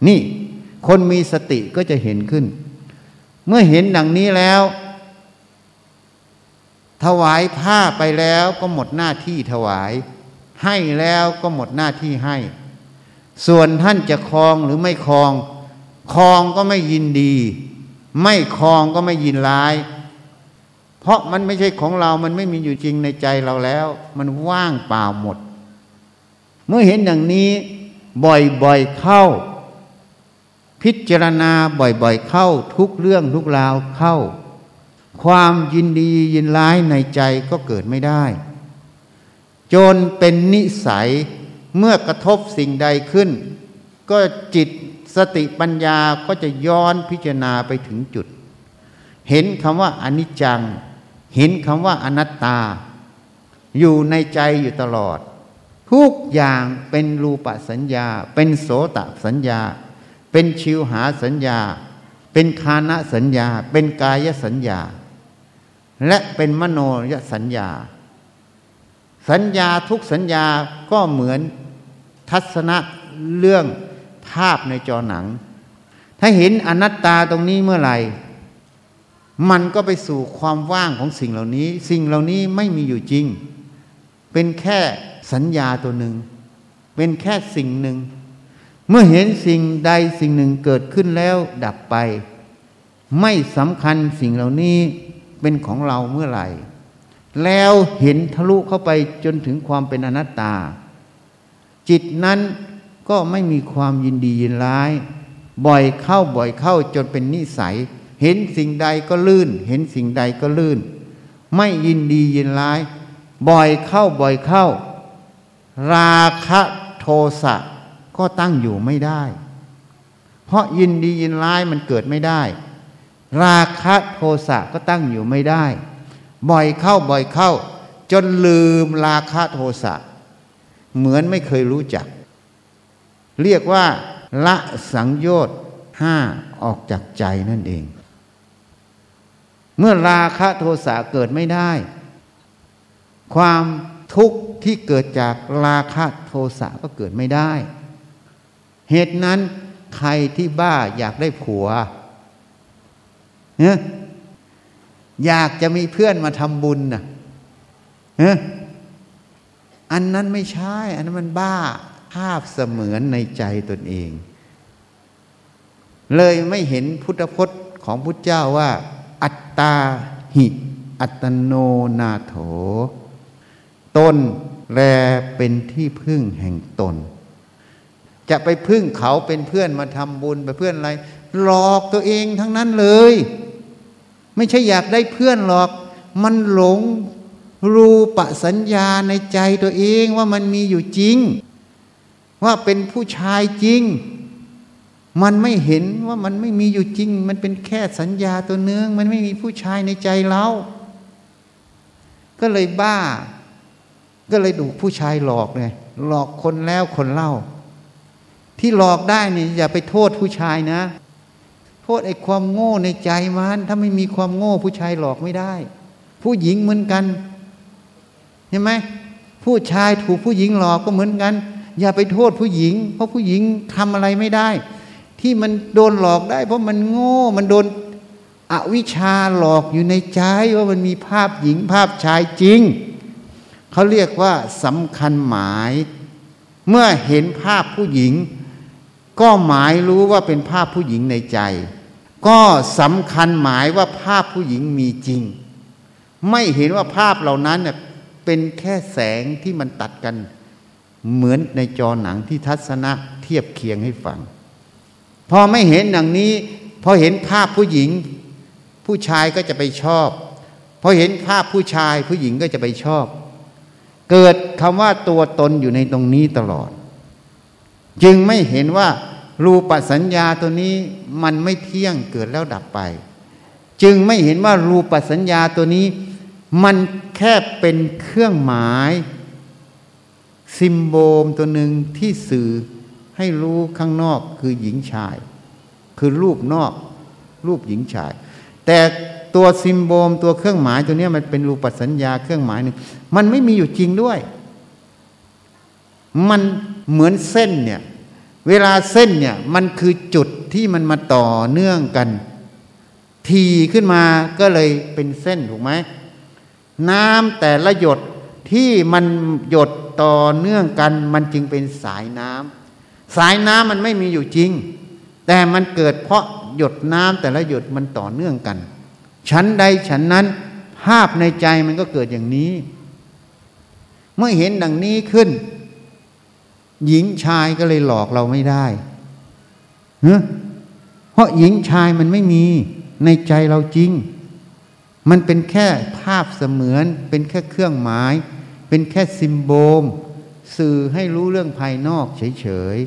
นี่คนมีสติก็จะเห็นขึ้น เมื่อเห็นดังนี้แล้ว ถวายผ้าไปแล้วก็หมดหน้าที่ถวาย ให้แล้วก็หมดหน้าที่ให้ ส่วนท่านจะคลองหรือไม่คลองคลองก็ไม่ยินดี ไม่คลองก็ไม่ยินร้าย เพราะมันไม่ใช่ของเรามันไม่มีอยู่จริงในใจเราแล้ว มันว่างเปล่าหมด เมื่อเห็นอย่างนี้บ่อยๆเข้า พิจารณาบ่อยๆเข้า ทุกเรื่องทุกราวเข้า ความยินดียินร้ายในใจก็เกิดไม่ได้ จนเป็นนิสัย เมื่อกระทบสิ่งใดขึ้น ก็จิตสติปัญญาก็จะย้อนพิจารณาไปถึงจุด เห็นคำว่าอนิจจัง เห็นคำว่าอนัตตา อยู่ในใจอยู่ตลอด ทุกอย่างเป็นรูปสัญญา เป็นโสตสัญญา เป็นชิวหาสัญญา เป็นคานะสัญญา เป็นกายสัญญา และเป็นมโนยสัญญา สัญญาทุกสัญญาก็เหมือน ทัศนะเรื่องภาพในจอหนัง ถ้าเห็นอนัตตาตรงนี้เมื่อไหร่ มันก็ไปสู่ความว่างของสิ่งเหล่านี้ สิ่งเหล่านี้ไม่มีอยู่จริง เป็นแค่สัญญาตัวหนึ่ง เป็นแค่สิ่งหนึ่ง เมื่อเห็นสิ่งใดสิ่งหนึ่งเกิดขึ้นแล้วดับไป ไม่สำคัญสิ่งเหล่านี้เป็นของเราเมื่อไหร่ แล้วเห็นทะลุเข้าไปจนถึงความเป็นอนัตตา จิตนั้นก็ไม่มีความยินดียินร้าย บ่อยเข้าบ่อยเข้าจนเป็นนิสัย เห็นสิ่งใดก็ลื่น เห็นสิ่งใดก็ลื่น ไม่ยินดียินร้าย บ่อยเข้าบ่อยเข้า ราคะโทสะก็ตั้งอยู่ไม่ได้ เพราะยินดียินร้ายมันเกิดไม่ได้ ราคะโทสะก็ตั้งอยู่ไม่ได้ บ่อยเข้าบ่อยเข้า จนลืมราคะโทสะ เหมือนไม่เคยรู้จัก เรียกว่า ละสังโยชน์ห้าออกจากใจนั่นเอง เมื่อราคะโทสะเกิดไม่ได้ ความทุกข์ที่เกิดจากราคะโทสะก็เกิดไม่ได้ เหตุนั้นใครที่บ้าอยากได้ผัวเนี่ยอยากจะมีเพื่อนมาทำบุญน่ะเนี่ย อันนั้นไม่ใช่ อันนั้นมันบ้าภาพเสมือนในใจตนเอง เลยไม่เห็นพุทธพจน์ของพุทธเจ้าว่า อัตตาหิ อัตโนนาโถ ตนแลเป็นที่พึ่งแห่งตน จะไปพึ่งเขาเป็นเพื่อนมาทำบุญไปเพื่อนอะไร หลอกตัวเองทั้งนั้นเลย ไม่ใช่อยากได้เพื่อนหรอก มันหลง รูปสัญญาในใจตัวเองว่ามันมีอยู่จริง ว่าเป็นผู้ชายจริง มันไม่เห็นว่ามันไม่มีอยู่จริง มันเป็นแค่สัญญาตัวเนื้องมันไม่มีผู้ชายในใจเราก็เลยบ้า ก็เลยดูผู้ชายหลอกไงหลอกคนแล้วคนเล่า ที่หลอกได้นี่อย่าไปโทษผู้ชายนะ โทษไอ้ความโง่ในใจมัน ถ้าไม่มีความโง่ผู้ชายหลอกไม่ได้ ผู้หญิงเหมือนกัน เห็นไหมผู้ชายถูกผู้หญิงหลอกก็เหมือนกัน อย่าไปโทษผู้หญิง เพราะผู้หญิงทำอะไรไม่ได้ ที่มันโดนหลอกได้ เพราะมันโง่มันโดนอวิชชาหลอกอยู่ในใจว่ามันมีภาพหญิงภาพชายจริง เขาเรียกว่าสำคัญหมาย เมื่อเห็นภาพผู้หญิง ก็หมายรู้ว่าเป็นภาพผู้หญิงในใจ ก็สำคัญหมายว่าภาพผู้หญิงมีจริง ไม่เห็นว่าภาพเหล่านั้นเนี่ย เป็นแค่แสงที่มันตัดกัน เหมือนในจอหนังที่ทัศนะเทียบเคียงให้ฟัง พอไม่เห็นอย่างนี้ พอเห็นภาพผู้หญิง ผู้ชายก็จะไปชอบ พอเห็นภาพผู้ชายผู้หญิงก็จะไปชอบ เกิดคำว่าตัวตนอยู่ในตรงนี้ตลอด จึงไม่เห็นว่ารูปสัญญาตัวนี้มันไม่เที่ยงเกิดแล้วดับไป จึงไม่เห็นว่ารูปสัญญาตัวนี้ มันแค่เป็นเครื่องหมายซิมโบมตัวหนึ่งที่สื่อให้รู้ข้างนอกคือหญิงชาย คือรูปนอก รูปหญิงชาย แต่ตัวซิมโบมตัวเครื่องหมายตัวนี้มันเป็นรูปสัญญาเครื่องหมายหนึ่งมันไม่มีอยู่จริงด้วย มันเหมือนเส้นเนี่ย เวลาเส้นเนี่ยมันคือจุดที่มันมาต่อเนื่องกัน ทีขึ้นมาก็เลยเป็นเส้นถูกไหม น้ำแต่ละหยดที่มันหยดต่อเนื่องกันมันจึงเป็นสายน้ำสายน้ำมันไม่มีอยู่จริง แต่มันเกิดเพราะหยดน้ำแต่ละหยดมันต่อเนื่องกันฉันใดฉันนั้น ภาพในใจมันก็เกิดอย่างนี้ เมื่อเห็นดังนี้ขึ้น หญิงชายก็เลยหลอกเราไม่ได้เพราะหญิงชายมันไม่มีในใจเราจริง มันเป็นแค่ภาพเสมือน เป็นแค่เครื่องหมาย เป็นแค่ซิมโบลสื่อให้รู้เรื่องภายนอกเฉย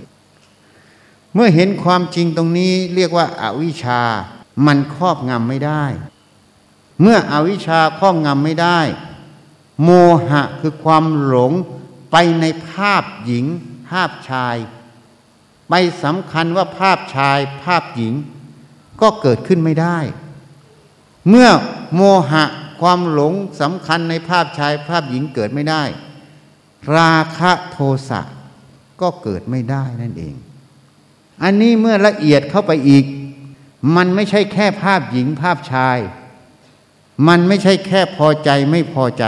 ๆ เมื่อเห็นความจริงตรงนี้เรียกว่าอาวิชชา มันครอบงำไม่ได้ เมื่ออวิชชาครอบงำไม่ได้ โมหะคือความหลงไปในภาพหญิง ภาพชาย ไปสำคัญว่าภาพชาย ภาพหญิง ก็เกิดขึ้นไม่ได้ เมื่อ โมหะความหลงสำคัญในภาพชายภาพหญิงเกิดไม่ได้ ราคะโทสะก็เกิดไม่ได้นั่นเอง อันนี้เมื่อละเอียดเข้าไปอีก มันไม่ใช่แค่ภาพหญิงภาพชาย มันไม่ใช่แค่พอใจไม่พอใจ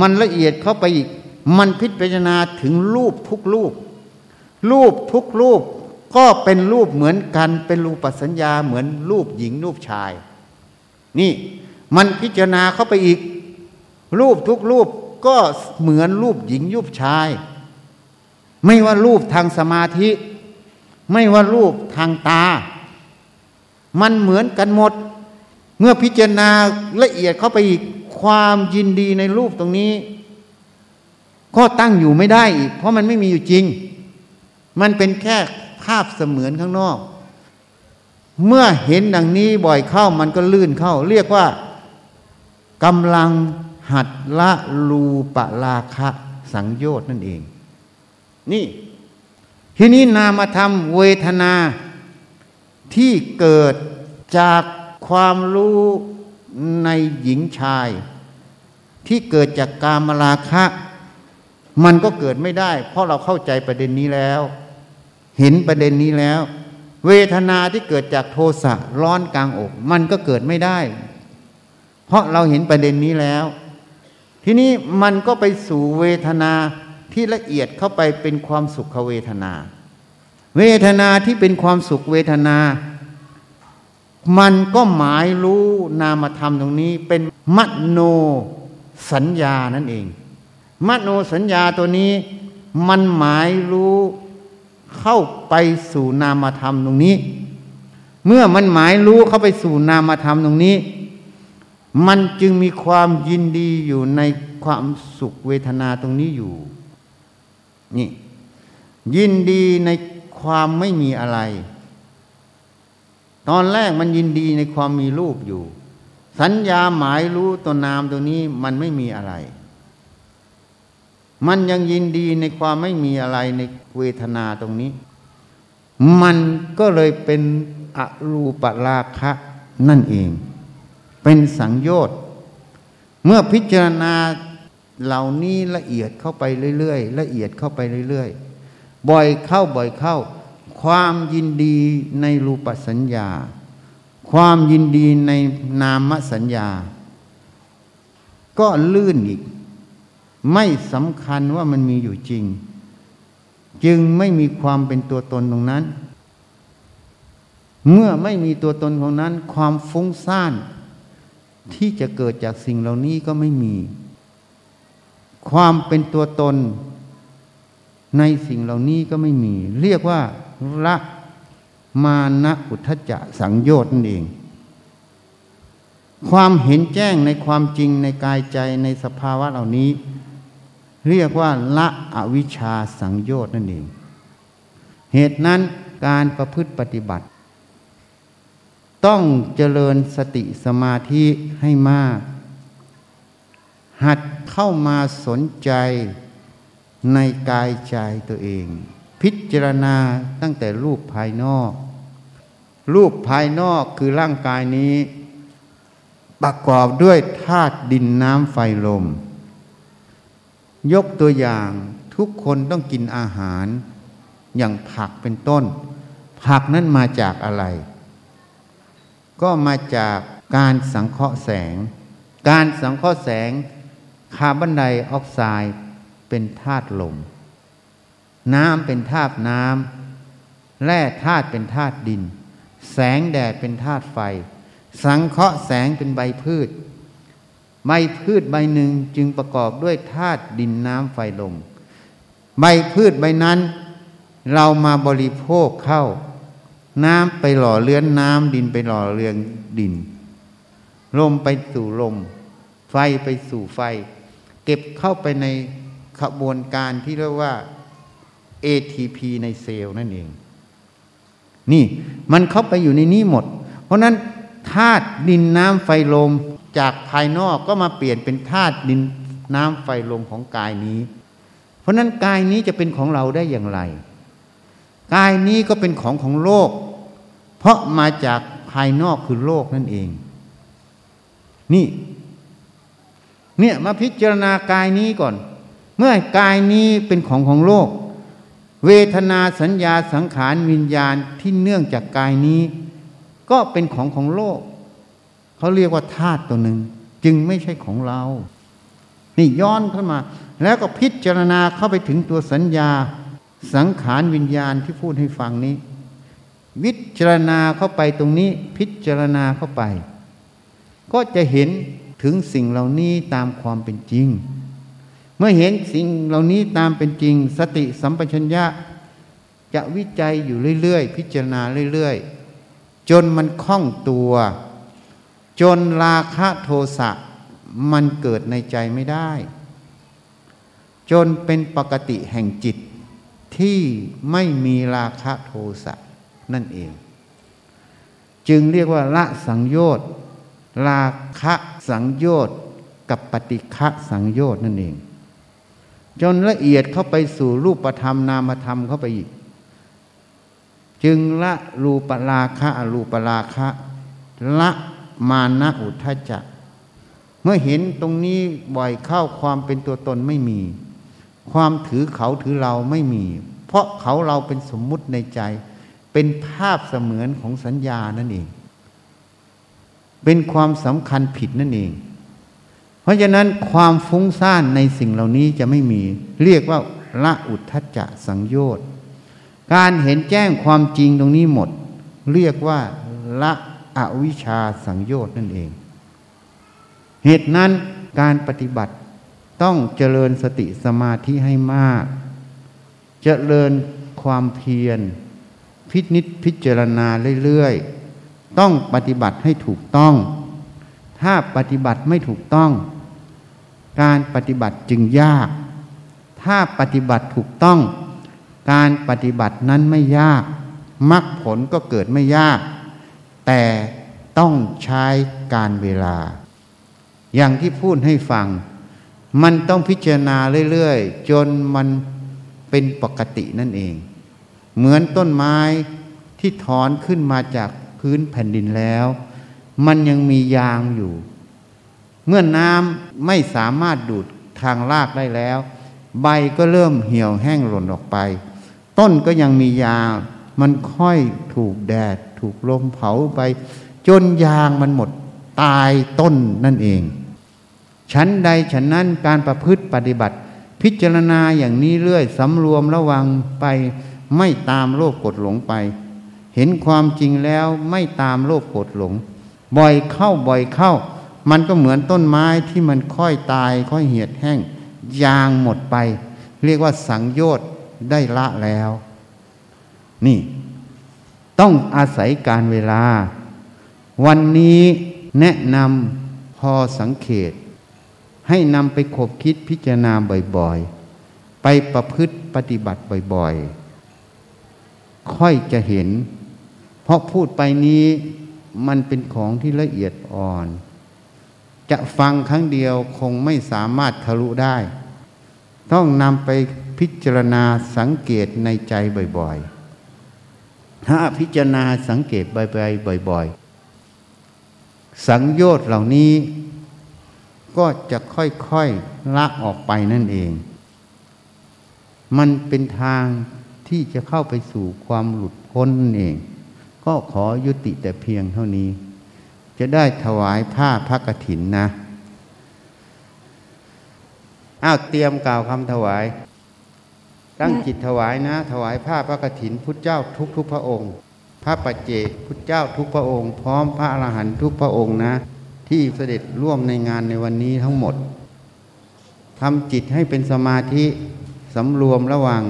มันละเอียดเข้าไปอีก มันพิจารณาถึงรูปทุกรูป รูปทุกรูปก็เป็นรูปเหมือนกันเป็นรูปปัสัญญาเหมือนรูปหญิงรูปชาย นี่มันพิจารณาเข้าไปอีก รูปทุกรูปก็เหมือนรูปหญิงรูปชาย ไม่ว่ารูปทางสมาธิ ไม่ว่ารูปทางตา มันเหมือนกันหมด เมื่อพิจารณาละเอียดเข้าไปอีกความยินดีในรูปตรงนี้ ก็ตั้งอยู่ไม่ได้อีก เพราะมันไม่มีอยู่จริง มันเป็นแค่ภาพเสมือนข้างนอก เมื่อเห็นดังนี้บ่อยเข้ามันก็ลื่นเข้า เรียกว่ากำลังหัดละรูปราคะสังโยชน์นั่นเอง นี่ ทีนี้นามธรรมเวทนาที่เกิดจากความรู้ในหญิงชาย ที่เกิดจากกามราคะ มันก็เกิดไม่ได้ เพราะเราเข้าใจประเด็นนี้แล้ว เห็นประเด็นนี้แล้ว เวทนาที่เกิดจากโทสะร้อนกลางอก มันก็เกิดไม่ได้ เพราะเราเห็นประเด็นนี้แล้ว ทีนี้มันก็ไปสู่เวทนาที่ละเอียดเข้าไปเป็นความสุขเวทนา เวทนาที่เป็นความสุขเวทนา มันก็หมายรู้นามธรรมตรงนี้เป็นมโนสัญญานั่นเอง มโนสัญญาตัวนี้ มันหมายรู้ เข้าไปสู่นามธรรมตรงนี้ เมื่อมันหมายรู้เข้าไปสู่นามธรรมตรงนี้ มันจึงมีความยินดีอยู่ในความสุขเวทนาตรงนี้อยู่ นี่ ยินดีในความไม่มีอะไร ตอนแรกมันยินดีในความมีรูปอยู่ สัญญาหมายรู้ตัวนามตัวนี้มันไม่มีอะไร มันยังยินดีในความไม่มีอะไรในเวทนาตรงนี้ มันก็เลยเป็นอรูปราคะนั่นเอง เป็นสังโยชน์ เมื่อพิจารณาเหล่านี้ละเอียดเข้าไปเรื่อยๆละเอียดเข้าไปเรื่อยๆ บ่อยเข้าบ่อยเข้า ความยินดีในรูปสัญญา ความยินดีในนามสัญญา ก็ลื่นอีก ไม่สำคัญว่ามันมีอยู่จริง จึงไม่มีความเป็นตัวตนตรงนั้น เมื่อไม่มีตัวตนของนั้น ความฟุ้งซ่าน ที่จะเกิดจากสิ่งเหล่านี้ก็ไม่มี ความเป็นตัวตน ในสิ่งเหล่านี้ก็ไม่มี เรียกว่าละมานะอุทจจะสังโยชน์นั่นเอง ความเห็นแจ้งในความจริงในกายใจในสภาวะเหล่านี้ เรียกว่าละอวิชชาสังโยชน์นั่นเอง เหตุนั้นการประพฤติปฏิบัติ ต้องเจริญสติสมาธิให้มาก หัดเข้ามาสนใจในกายใจตัวเอง พิจารณาตั้งแต่รูปภายนอก รูปภายนอกคือร่างกายนี้ ประกอบด้วยธาตุดินน้ำไฟลม ยกตัวอย่างทุกคนต้องกินอาหาร อย่างผักเป็นต้น ผักนั้นมาจากอะไร ก็มาจากการสังเคราะห์แสง การสังเคราะห์แสงคาร์บอนไดออกไซด์เป็นธาตุลม น้ำเป็นธาตุน้ำแร่ธาตุเป็นธาตุดิน แสงแดดเป็นธาตุไฟ สังเคราะห์แสงเป็นใบพืช ใบพืชใบหนึ่งจึงประกอบด้วยธาตุดินน้ำไฟลมใบพืชใบนั้น เรามาบริโภคเข้า น้ำไปหล่อเลี้ยนน้ำดินไปหล่อเลี้ยงดิน ลมไปสู่ลม ไฟไปสู่ไฟ เก็บเข้าไปในขบวนการที่เรียกว่า ATP ในเซลล์นั่นเอง นี่มันเข้าไปอยู่ในนี้หมด เพราะนั้นธาตุดินน้ำไฟลม จากภายนอกก็มาเปลี่ยนเป็นธาตุดินน้ำไฟลมของกายนี้ เพราะนั้นกายนี้จะเป็นของเราได้อย่างไร กายนี้ก็เป็นของของโลก เพราะมาจากภายนอกคือโลกนั่นเอง นี่ เนี่ยมาพิจารณากายนี้ก่อน เมื่อกายนี้เป็นของของโลก เวทนาสัญญาสังขารวิญญาณที่เนื่องจากกายนี้ ก็เป็นของของโลก เขาเรียกว่าธาตุตัวหนึ่ง จึงไม่ใช่ของเรา นี่ย้อนเข้ามา แล้วก็พิจารณาเข้าไปถึงตัวสัญญา สังขารวิญญาณที่พูดให้ฟังนี้ วิจารณาเข้าไปตรงนี้ พิจารณาเข้าไป ก็จะเห็นถึงสิ่งเหล่านี้ตามความเป็นจริง เมื่อเห็นสิ่งเหล่านี้ตามเป็นจริง สติสัมปชัญญะจะวิจัยอยู่เรื่อยๆ พิจารณาเรื่อยๆจจนมันคล่องตัว จนราคะโทสะมันเกิดในใจไม่ได้ จนเป็นปกติแห่งจิตที่ไม่มีราคะโทสะนั่นเอง จึงเรียกว่าละสังโยชน์ราคะสังโยชน์กับปฏิฆะสังโยชน์นั่นเอง จนละเอียดเข้าไปสู่รูปธรรมนามธรรมเข้าไปอีก จึงละรูปราคะอรูปราคะ ละ มานะอุทธจักเมื่อเห็นตรงนี้บ่อยเข้าความเป็นตัวตนไม่มี ความถือเขาถือเราไม่มี เพราะเขาเราเป็นสมมุติในใจ เป็นภาพเสมือนของสัญญานั่นเอง เป็นความสำคัญผิดนั่นเอง เพราะฉะนั้นความฟุ้งซ่านในสิ่งเหล่านี้จะไม่มี เรียกว่าละอุทธจะสังโยชน์ การเห็นแจ้งความจริงตรงนี้หมด เรียกว่าละ อวิชชาสังโยชน์นั่นเอง เหตุนั้นการปฏิบัติต้องเจริญสติสมาธิให้มาก เจริญความเพียร พินิษพิจารณาเรื่อยๆ ต้องปฏิบัติให้ถูกต้อง ถ้าปฏิบัติไม่ถูกต้อง การปฏิบัติจึงยาก ถ้าปฏิบัติถูกต้อง การปฏิบัตินั้นไม่ยากมรรคผลก็เกิดไม่ยาก แต่ต้องใช้การเวลา อย่างที่พูดให้ฟัง มันต้องพิจารณาเรื่อยๆ จนมันเป็นปกตินั่นเอง เหมือนต้นไม้ที่ถอนขึ้นมาจากพื้นแผ่นดินแล้ว มันยังมียางอยู่ เมื่อน้ำไม่สามารถดูดทางรากได้แล้ว ใบก็เริ่มเหี่ยวแห้งหล่นออกไป ต้นก็ยังมียาง มันค่อยถูกแดด ถูกลมเผาไป จนยางมันหมดตายต้นนั่นเอง ชั้นใดฉันนั้นการประพฤติปฏิบัติ พิจารณาอย่างนี้เรื่อยสำรวมระวังไปไม่ตามโลภกดหลงไป เห็นความจริงแล้วไม่ตามโลภกดหลง บ่อยเข้าบ่อยเข้า มันก็เหมือนต้นไม้ที่มันค่อยตาย ค่อยเหี่ยแห้งยางหมดไป เรียกว่าสังโยชน์ได้ละแล้ว นี่ ต้องอาศัยการเวลา วันนี้แนะนำพอสังเกตให้นำไปขบคิดพิจารณาบ่อยๆ ไปประพฤติปฏิบัติบ่อยๆ ค่อยจะเห็น เพราะพูดไปนี้มันเป็นของที่ละเอียดอ่อน จะฟังครั้งเดียวคงไม่สามารถทะลุได้ ต้องนำไปพิจารณาสังเกตในใจบ่อยๆ ถ้าพิจารณาสังเกตบ่อยๆ สังโยชน์เหล่านี้ก็จะค่อยๆละออกไปนั่นเอง มันเป็นทางที่จะเข้าไปสู่ความหลุดพ้นนั่นเอง ก็ขอยุติแต่เพียงเท่านี้ จะได้ถวายผ้าพระกฐินนะ อ้าวเตรียมกล่าวคำถวาย ตั้งจิตถวายนะ ถวายผ้าพระกฐินพุทธเจ้าทุกทุกพระองค์ พระปัจเจกพุทธเจ้าทุกพระองค์ พร้อมพระอรหันต์ทุกพระองค์นะ ที่เสด็จร่วมในงานในวันนี้ทั้งหมดทำจิตให้เป็นสมาธิสำรวมระวัง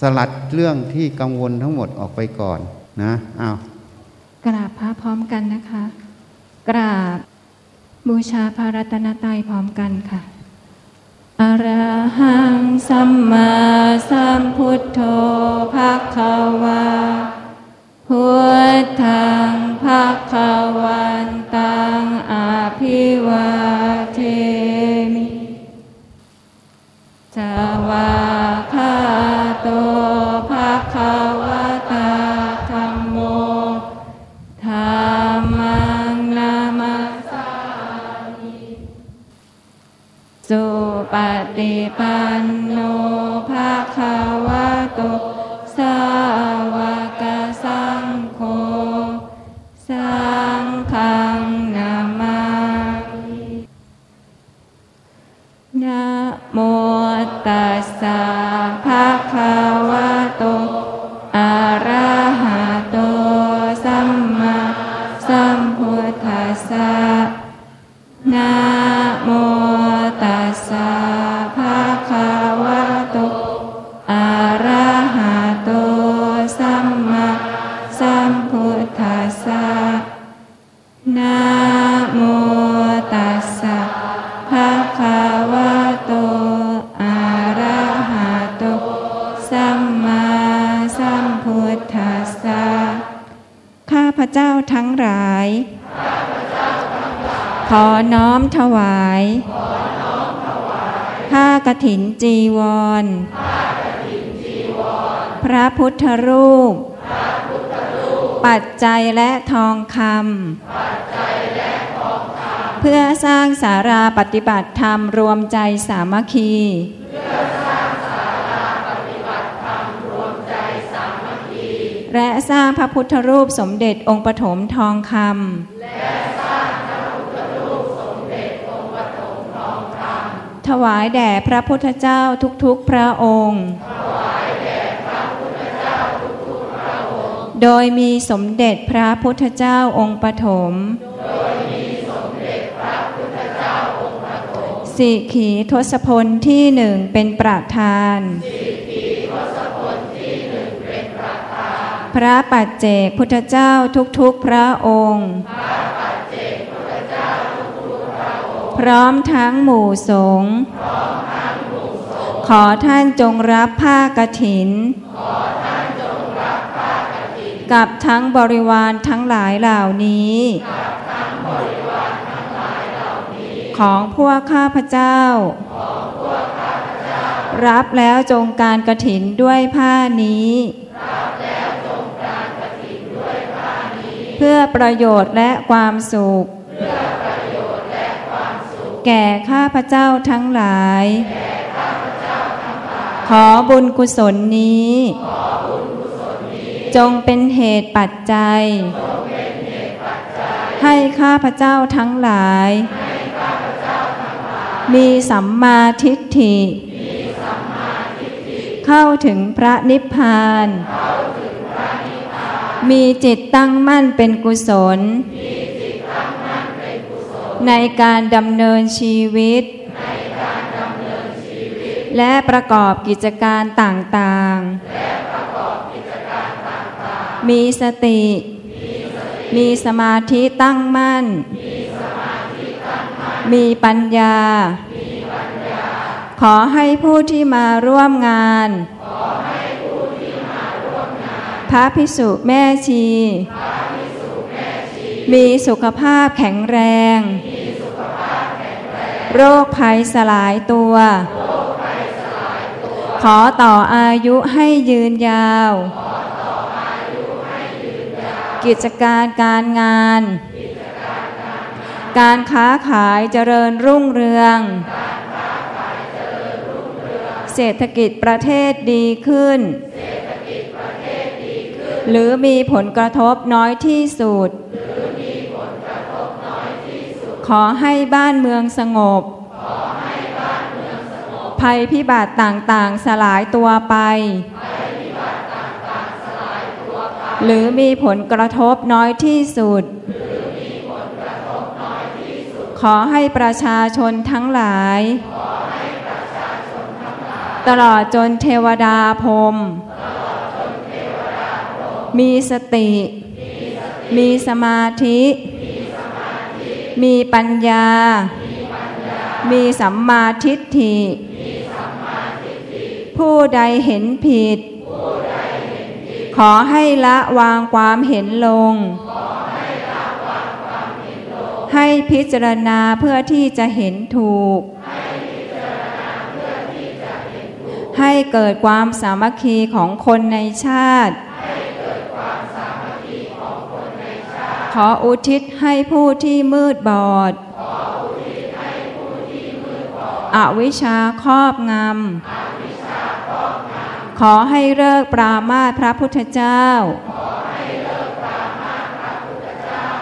สลัดเรื่องที่กังวลทั้งหมดออกไปก่อนนะอ้าวกราบพระพร้อมกันนะคะ กราบบูชาพระรัตนตรัยพร้อมกันค่ะ อรหังสัมมาสัมพุทโธภะคะวาพุทธังภะคะวันตังอะภิวาเทมิจาวา ขอน้อมถวายผ้ากฐินจีวร พระพุทธรูป ปัจจัยและทองคำเพื่อสร้างสาราปฏิบัติธรรมรวมใจสามัคคีและสร้างพระพุทธรูปสมเด็จองค์ปฐมทองคำ ถวายแด่พระพุทธเจ้าทุกๆพระองค์ โดยมีสมเด็จพระพุทธเจ้าองค์ปฐมสิขีทศพลที่หนึ่งเป็นประธานพระปัจเจกพุทธเจ้าทุกๆพระองค์พร้ พร้อมทั้งหมู่สงฆ์ขอท่านจงรับผ้ากฐิน กับทั้งบริวารทั้งหลายเหล่านี้ ของพวกข้าพเจ้า รับแล้วจงการกระถินด้วยผ้านี้ เพื่อประโยชน์และความสุข แก่ข้าพเจ้าทั้งหลาย ขอบุญกุศลนี้ จงเป็นเหตุปัจจัย ให้ข้าพเจ้าทั้งหลาย มีสัมมาทิฏฐิ เข้าถึงพระนิพพาน มีจิตตั้งมั่นเป็นกุศล ในการดำเนินชีวิต และประกอบกิจการต่างๆ มีสติ มีสมาธิตั้งมั่น มีปัญญา ขอให้ผู้ที่มาร่วมงานพระพิสุแม่ชี มีสุขภาพแข็งแรง โรคภัยสลายตัว ขอต่ออายุให้ยืนยาว กิจการการงาน การค้าขายเจริญรุ่งเรือง เศรษฐกิจประเทศดีขึ้นหรือมีผลกระทบน้อยที่สุด ขอให้บ้านเมืองสงบ ภัยพิบัติต่างๆสลายตัวไป หรือมีผลกระทบน้อยที่สุด ขอให้ประชาชนทั้งหลาย ตลอดจนเทวดาพรมมีสติ มีสมาธิม มีปัญญา มีสัมมาทิฏฐิ ผู้ใดเห็นผิด ขอให้ละวางความเห็นลง ให้พิจารณาเพื่อที่จะเห็นถูก ให้เกิดความสามัคคีของคนในชาติ ขออุทิศให้ผู้ที่มืดบอด อวิชชาครอบงำ ขอให้เลิกปรามาสพระพุทธเจ้า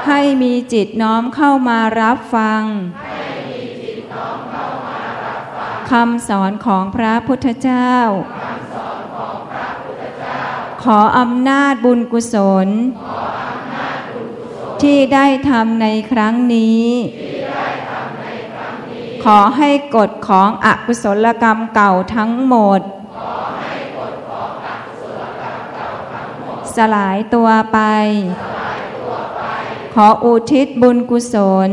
ให้มีจิตน้อมเข้ามารับฟังคำสอนของพระพุทธเจ้า ขออำนาจบุญกุศล ที่ได้ทำในครั้งนี้ ขอให้กฎของอกุศลกรรมเก่าทั้งหมด สลายตัวไป ขออุทิศบุญกุศล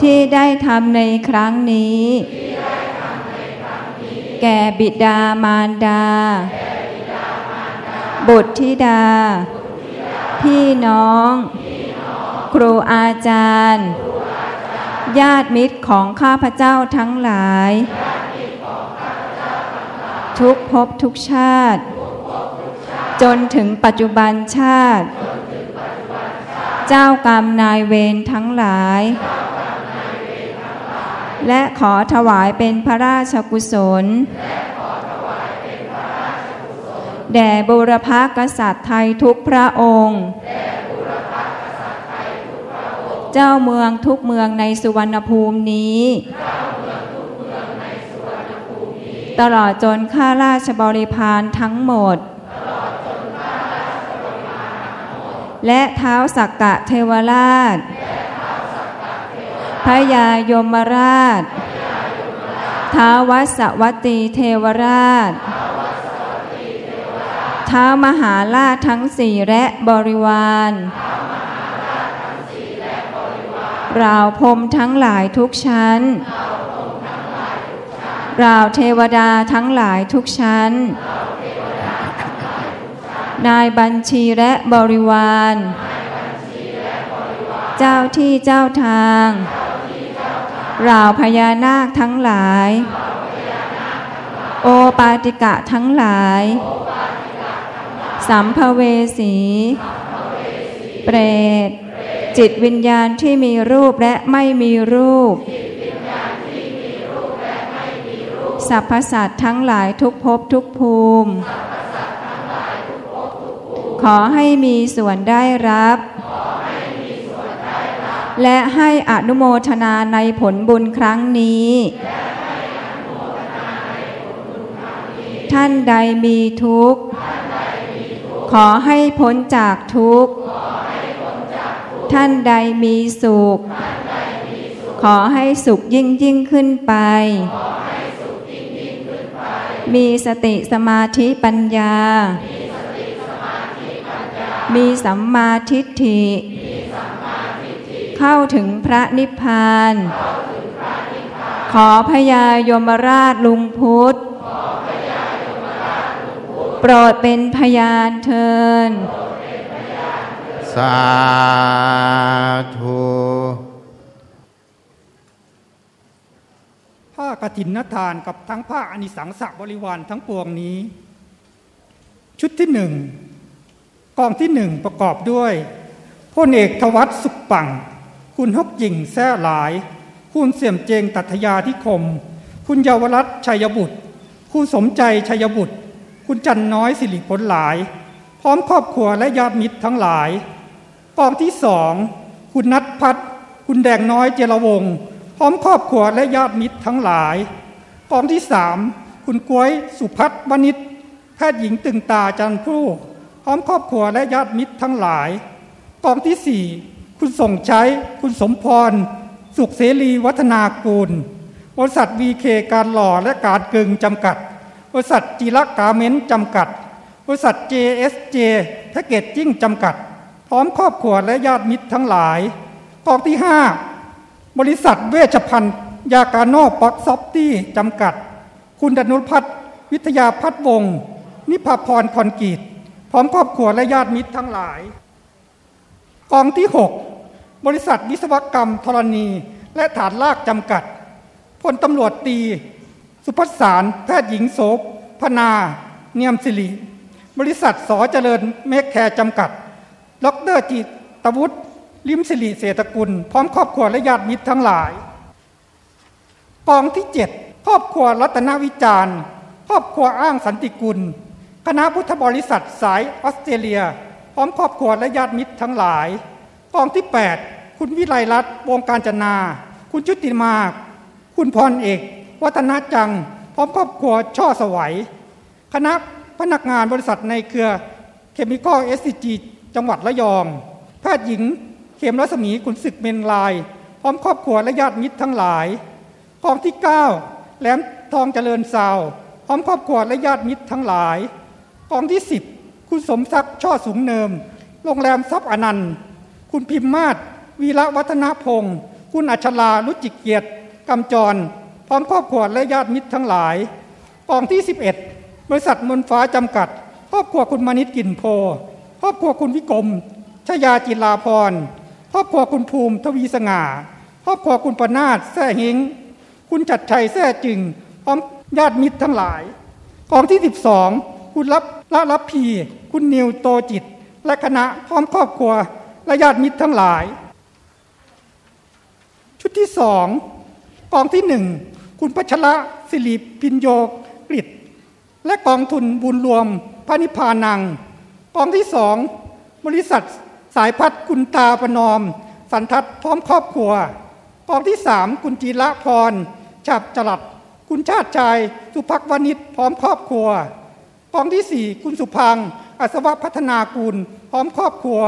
ที่ได้ทำในครั้งนี้ แก่บิดามารดา บุตรธิดา พี่น้อง ครูอาจารย์ ญาติมิตรของข้าพเจ้าทั้งหลาย ทุกภพทุกชาติ จนถึงปัจจุบันชาติ เจ้ากรรมนายเวรทั้งหลาย และขอถวายเป็นพระราชกุศลแแด่บุรพากษัตริย์ไทยทุกพระองค์ เจ้าเมืองทุกเมืองในสุวรรณภูมินี้ ตลอดจนข้าราชบริพารทั้งหมด และเท้าสักกะเทวราช พระยายมราช ท้าวัสวัตตีเทวราช ท้ามหาราชทั้งสี่และบริวารเราพรมทั้งหลายทุกชั้นเราเทวดาทั้งหลายทุกชั้น นายบัญชีและบริวาร เจ้าที่เจ้าทางเราพญานาคทั้งหลาย โอปาติกะทั้งหลาย สัมภเวสี เปรต จิตวิญญาณที่มีรูปและไม่มีรูป สรรพสัตว์ทั้งหลายทุกภพทุกภูมิ ขอให้มีส่วนได้รับ และให้อนุโมทนาในผลบุญครั้งนี้ท่านใดมีทุกข์ ขอให้พ้นจากทุกข์ ท่านใดมีสุข ขอให้สุขยิ่งยิ่งขึ้นไป มีสติสมาธิปัญญา มีสัมมาทิฏฐิ เข้าถึงพระนิพพาน ขอพญายมราชลุงพุทธ โปรดเป็นพยานเทินสาธุผ้ากฐินนทานกับทั้งผ้าอนิสังสะบริวารทั้งปวงนี้ ชุดที่หนึ่งกองที่หนึ่งประกอบด้วยพลเอกทวัตสุขปัง คุณฮกหญิงแซ่หลาย คุณเสี่ยมเจงตัทยาธิคม คุณเยาวรัตน์ชัยบุตร คุณสมใจชัยบุตร คุณจันน้อยสิริผลหลาย พร้อมครอบครัวและญาติมิตรทั้งหลาย กองที่สองคุณนัทพัฒน์คุณแดงน้อยเจรวงพร้อมครอบครัวและญาติมิตรทั้งหลาย กองที่สามคุณกล้วยสุพัฒน์วณิชแพทย์หญิงตึงตาจันทร์ผู้พร้อมครอบครัวและญาติมิตรทั้งหลาย กองที่สี่คุณส่งใช้คุณสมพร สุขเสรีวัฒนากูล บริษัทวีเคการหล่อและการกึงจำกัด บริษัทจีรกาเมนต์จำกัด บริษัท JSJ แพคเกจจิ้งจำกัด พร้อมครอบครัวและญาติมิตรทั้งหลายกองที่ 5 บริษัทเวชภัณฑ์ ยาการโนปักซอฟตี้จำกัด คุณดนุพัฒน์วิทยาพัฒน์วงศ์นิพพรคอนกรีต พร้อมครอบครัวและญาติมิตรทั้งหลายกองที่ 6 บริษัทวิศวกรรมธรณี และฐานลากจำกัดพลตำรวจตี สุพัฒสารแพทย์หญิงโสพนา เนียมสิริ บริษัทสอเจริญเมคแคร์จำกัดดรจิตวุฒิลิมสิริเศรษฐกุล พร้อมครอบครัวและญาติมิตรทั้งหลาย กองที่ 7 ครอบครัวรัตนวิจารณ์ ครอบครัวอ้างสันติกุล คณะพุทธบริษัทสายออสเตรเลีย พร้อมครอบครัวและญาติมิตรทั้งหลาย กองที่ 8 คุณวิไลรัตน์วงศ์กาญจนา คุณชุติมา คุณพรเอก วัฒนจัง พร้อมครอบครัวช่อสวัย คณะพนักงานบริษัทในเครือเคมีคอลเอสซีจีจังหวัดระยอง แพทย์หญิงเขมรัศมีคุณศึกเมนลาย พร้อมครอบครัวและญาติมิตรทั้งหลายกองที่ 9แหลมทองเจริญซาวพร้อมครอบครัวและญาติมิตรทั้งหลายกองที่ 10 คุณสมศักดิ์ช่อสูงเนิม โรงแรมทรัพย์อนันต์ คุณพิมมาศวีระวัฒนพงศ์คุณอัชลาลุจิเกียรติกำจร พร้อมครอบครัวและญาติมิตรทั้งหลายกองที่ 11 บริษัทมนฟ้าจำกัด ครอบครัวคุณมานิตกินโพ ครอบครัวคุณวิกรมชยาจิลาพร ครอบครัวคุณภูมิทวีสง่า ครอบครัวคุณประนาถแท่เฮงคุณจัดชัยแท่จึง พร้อมญาติมิตรทั้งหลาย กองที่ 12 คุณรับละรับพี คุณนิวโตจิต และคณะพร้อมครอบครัวและญาติมิตรทั้งหลาย ชุดที่สองกองที่หนึ่ง คุณพัชระสิริพินโยกฤษและกองทุนบุญรวมพระนิพพานัง กองที่สองบริษัทสายพัฒน์คุณตาประนอม สันทัดพร้อมครอบครัว กองที่สามคุณจีระพรฉับจรัดคุณชาติชาย สุภักวณิชพร้อมครอบครัว กองที่สี่คุณสุพังอัศวพัฒนากุลพร้อมครอบครัว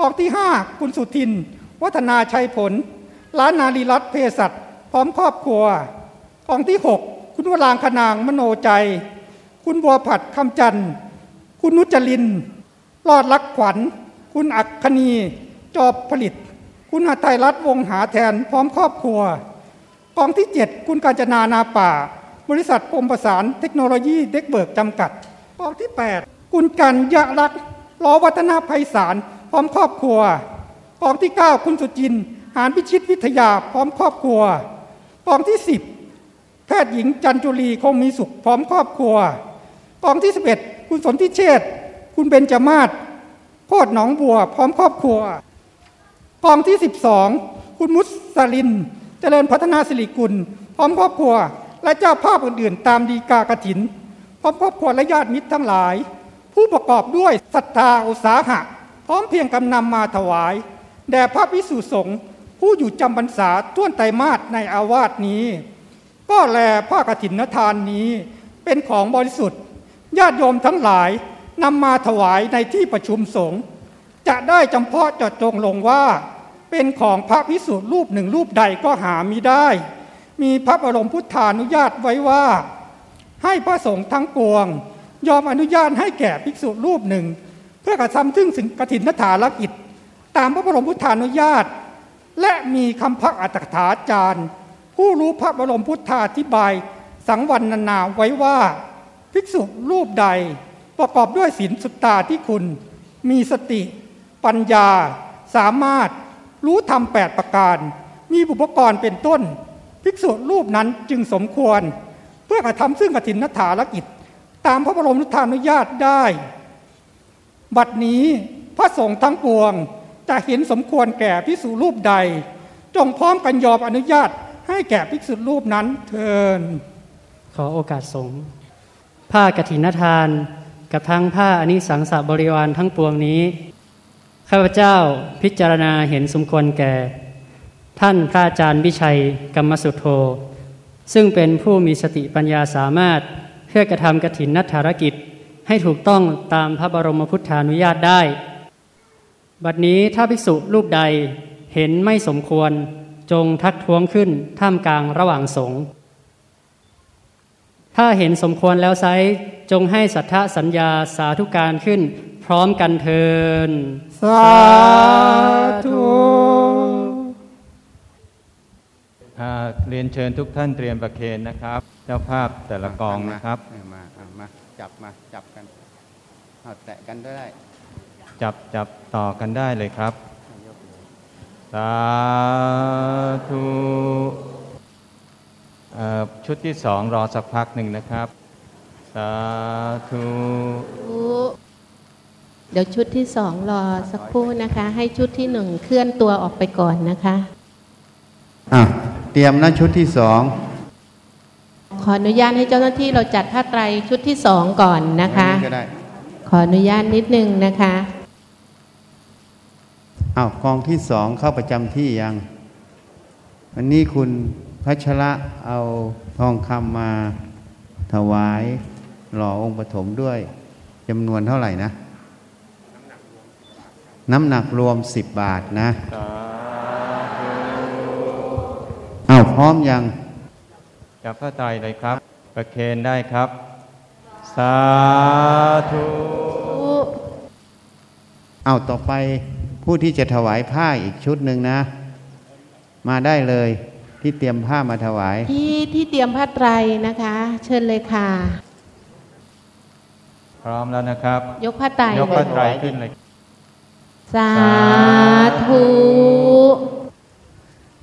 กองที่ห้าคุณสุทิน วัฒนาชัยผลร้านนารีรัตเพศัตพร้อมครอบครัว กองที่หกคุณวรางคนางมโนใจ คุณบัวผัดคำจันทร์ คุณนุจลินรอดรักขวัญ คุณอักคณีจอบผลิต คุณหทัยรัตน์วงหาแทนพร้อมครอบครัว กองที่ 7 คุณกาญจนานาป่า บริษัทกรมประสานเทคโนโลยีเด็กเบิกจำกัด กองที่ 8 คุณกันยะรักษ์ล้อวัฒนาภัยสารพร้อมครอบครัว กองที่ 9 คุณสุจิน หานพิชิตวิทยาพร้อมครอบครัว กองที่ 10 แพทย์หญิงจันจุลีคงมีสุขพร้อมครอบครัว กองที่ 11 คุณสนธิเชษคุณเบญจมาศโคตรหนองบัว พร้อมครอบครัว กองที่ 12 คุณมุสลิน เจริญพัฒนาสิริกุล พร้อมครอบครัว และเจ้าภาพอื่นๆ ตามดีกากถิน พร้อมครอบครัวและญาติมิตรทั้งหลาย ผู้ประกอบด้วยศรัทธาอุตสาหะ พร้อมเพียงกำนำมาถวาย แด่พระพิสุสงฆ์ผู้อยู่จำพรรษาท่วนไตรมาสในอาวาสนี้ ก็แลผ้ากฐินทานนี้เป็นของบริสุทธิ์ญาติโยมทั้งหลายนำมาถวายในที่ประชุมสงฆ์จะได้จำเพาะจาะจงลงว่า เป็นของพระพิสุรูปหนึ่งรูปใดก็หามิได้ มีพระบรมพุทธานุญาตไว้ว่า ให้พระสงฆ์ทั้งปวง ยอมอนุญาตให้แก่ภิกษุรูปหนึ่ง เพื่อกระทำซึ่งสิงกฐินนฐานกิจ ตามพระบรมพุทธานุญาต และมีคำพักอัตถาจารย์ ผู้รู้พระบรมพุทธาธิบาย สังวรรณนาไว้ว่า ภิกษุรูปใดประกอบด้วยศีลสุตตาที่คุณ มีสติ ปัญญา สามารถรู้ธรรมแปดประการ มีบุปกรณ์เป็นต้น ภิกษุรูปนั้นจึงสมควร เพื่อกระทำซึ่งกฐินนฐานกิจ ตามพระบรมพุทธานุญาตได้ บัดนี้พระสงฆ์ทั้งปวงจะเห็นสมควรแก่ภิกษุรูปใด จงพร้อมกันยอมอนุญาต ให้แก่ภิกษุรูปนั้นเทินขอโอกาสสงฆ์ผ้ากฐินทาน กับทั้งผ้าอนิสังสาบริวารทั้งปวงนี้ ข้าพเจ้าพิจารณาเห็นสมควรแก่ ท่านพระอาจารย์วิชัยกรรมสุโธซึ่งเป็นผู้มีสติปัญญาสามารถเพื่อกระทำกฐินนัฐารกิจให้ถูกต้องตามพระบรมพุทธานุญาตได้ บัดนี้ถ้าภิกษุรูปใดเห็นไม่สมควร จงทักท้วงขึ้นท่ามกลางระหว่างสงฆ์ถ้าเห็นสมควรแล้วไซร้จงให้สัทธสัญญาสาธุการขึ้น พร้อมกันเทิน สาธุอ่าเรียนเชิญทุกท่านเตรียมประเคนนะครับ เจ้าภาพแต่ละกองนะครับเอามาเอามาจับมาจับกันเอาแตะกันก็ได้ จับจับต่อกันได้เลยครับ สาธุเอ่อชุดที่สองรอสักพักหนึ่งนะครับ สาธุ เดี๋ยวชุดที่สองรอสักครู่นะคะ ให้ชุดที่หนึ่งเคลื่อนตัวออกไปก่อนนะคะอะเตรียมนะชุดที่สองขออนุญาตให้เจ้าหน้าที่เราจัดผ้าไตรชุดที่สองก่อนนะคะก็ได้ขออนุญาตนิดนึงนะคะ อ้าวกองที่สองเข้าประจำที่ยัง วันนี้คุณพัชระเอาทองคำมาถวายหล่อองค์ปฐมด้วยจำนวนเท่าไหร่นะ น้ำหนักรวมสิบบาทนะสาอ้าวพร้อมยังจับพระไตรเลยครับ ประเคนได้ครับ สาธุเอาต่อไป ผู้ที่จะถวายผ้าอีกชุดหนึ่งนะ มาได้เลยที่เตรียมผ้ามาถวาย ที่ที่เตรียมผ้าไตรนะคะ เชิญเลยค่ะ พร้อมแล้วนะครับ ยกผ้าไตรยกพระไตรขึ้นเลย สาธุ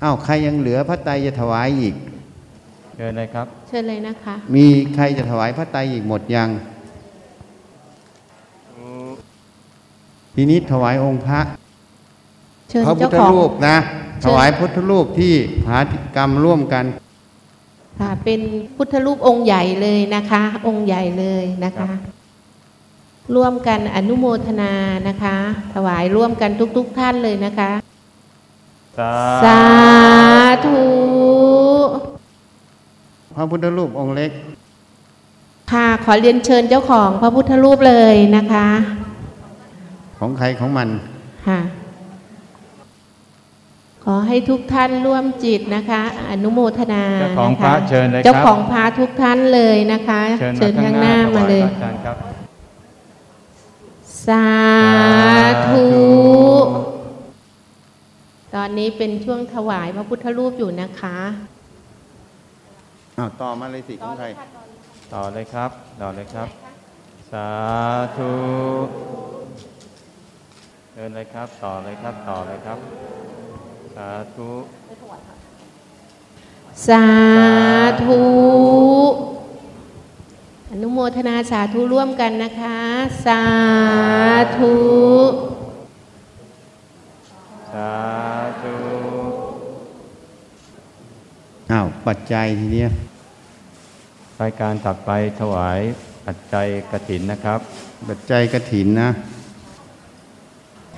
อ้าวใครยังเหลือพระไตรจะถวายอีกเชิญเลยครับ เชิญเลยนะคะ มีใครจะถวายพระไตรอีกหมดยัง ทีนี้ถวายองค์พระเชิญ พระพุเจ้าทธของรูปนะเชิถญวายพุทธรูปที่หากิจกรรมร่วมกันค่ะเป็นพุทธรูปองค์ใหญ่เลยนะคะ องค์ใหญ่เลยนะคะ ร่วมกันอนุโมทนานะคะ ถวายร่วมกันทุกๆทท่านเลยนะคะ สาสาธุพระพุทธรูปองค์เล็ก ค่ะขอเรียนเชิญเจ้าของพระพุทธรูปเลยนะคะ ของใครของมันค่ะ ขอให้ทุกท่านร่วมจิตนะคะ อนุโมทนาเจ้าของนคพระเชิญเลยครับเจ้าของพระทุกท่านเลยนะคะ เชิญมาข้างหน้ามาเลยถวพระอาจารย์ครับสาธุตอนนี้เป็นช่วงถวายพระพุทธรูปอยู่นะคะอ้าวต่อมาเลยสิของใครต่อเลยครับต่อเลยครับ สาธุเชิญเลยครับ ต่อเลยครับ ต่อเลยครับ สาธุสาธุอนุโมทนาสาธุร่วมกันนะคะ สาธุสาธุอ้าวปัจจัยทีเนี้ยรายการถัดไปถวายปัจจัยกฐินนะครับ ปัจจัยกระถินนะ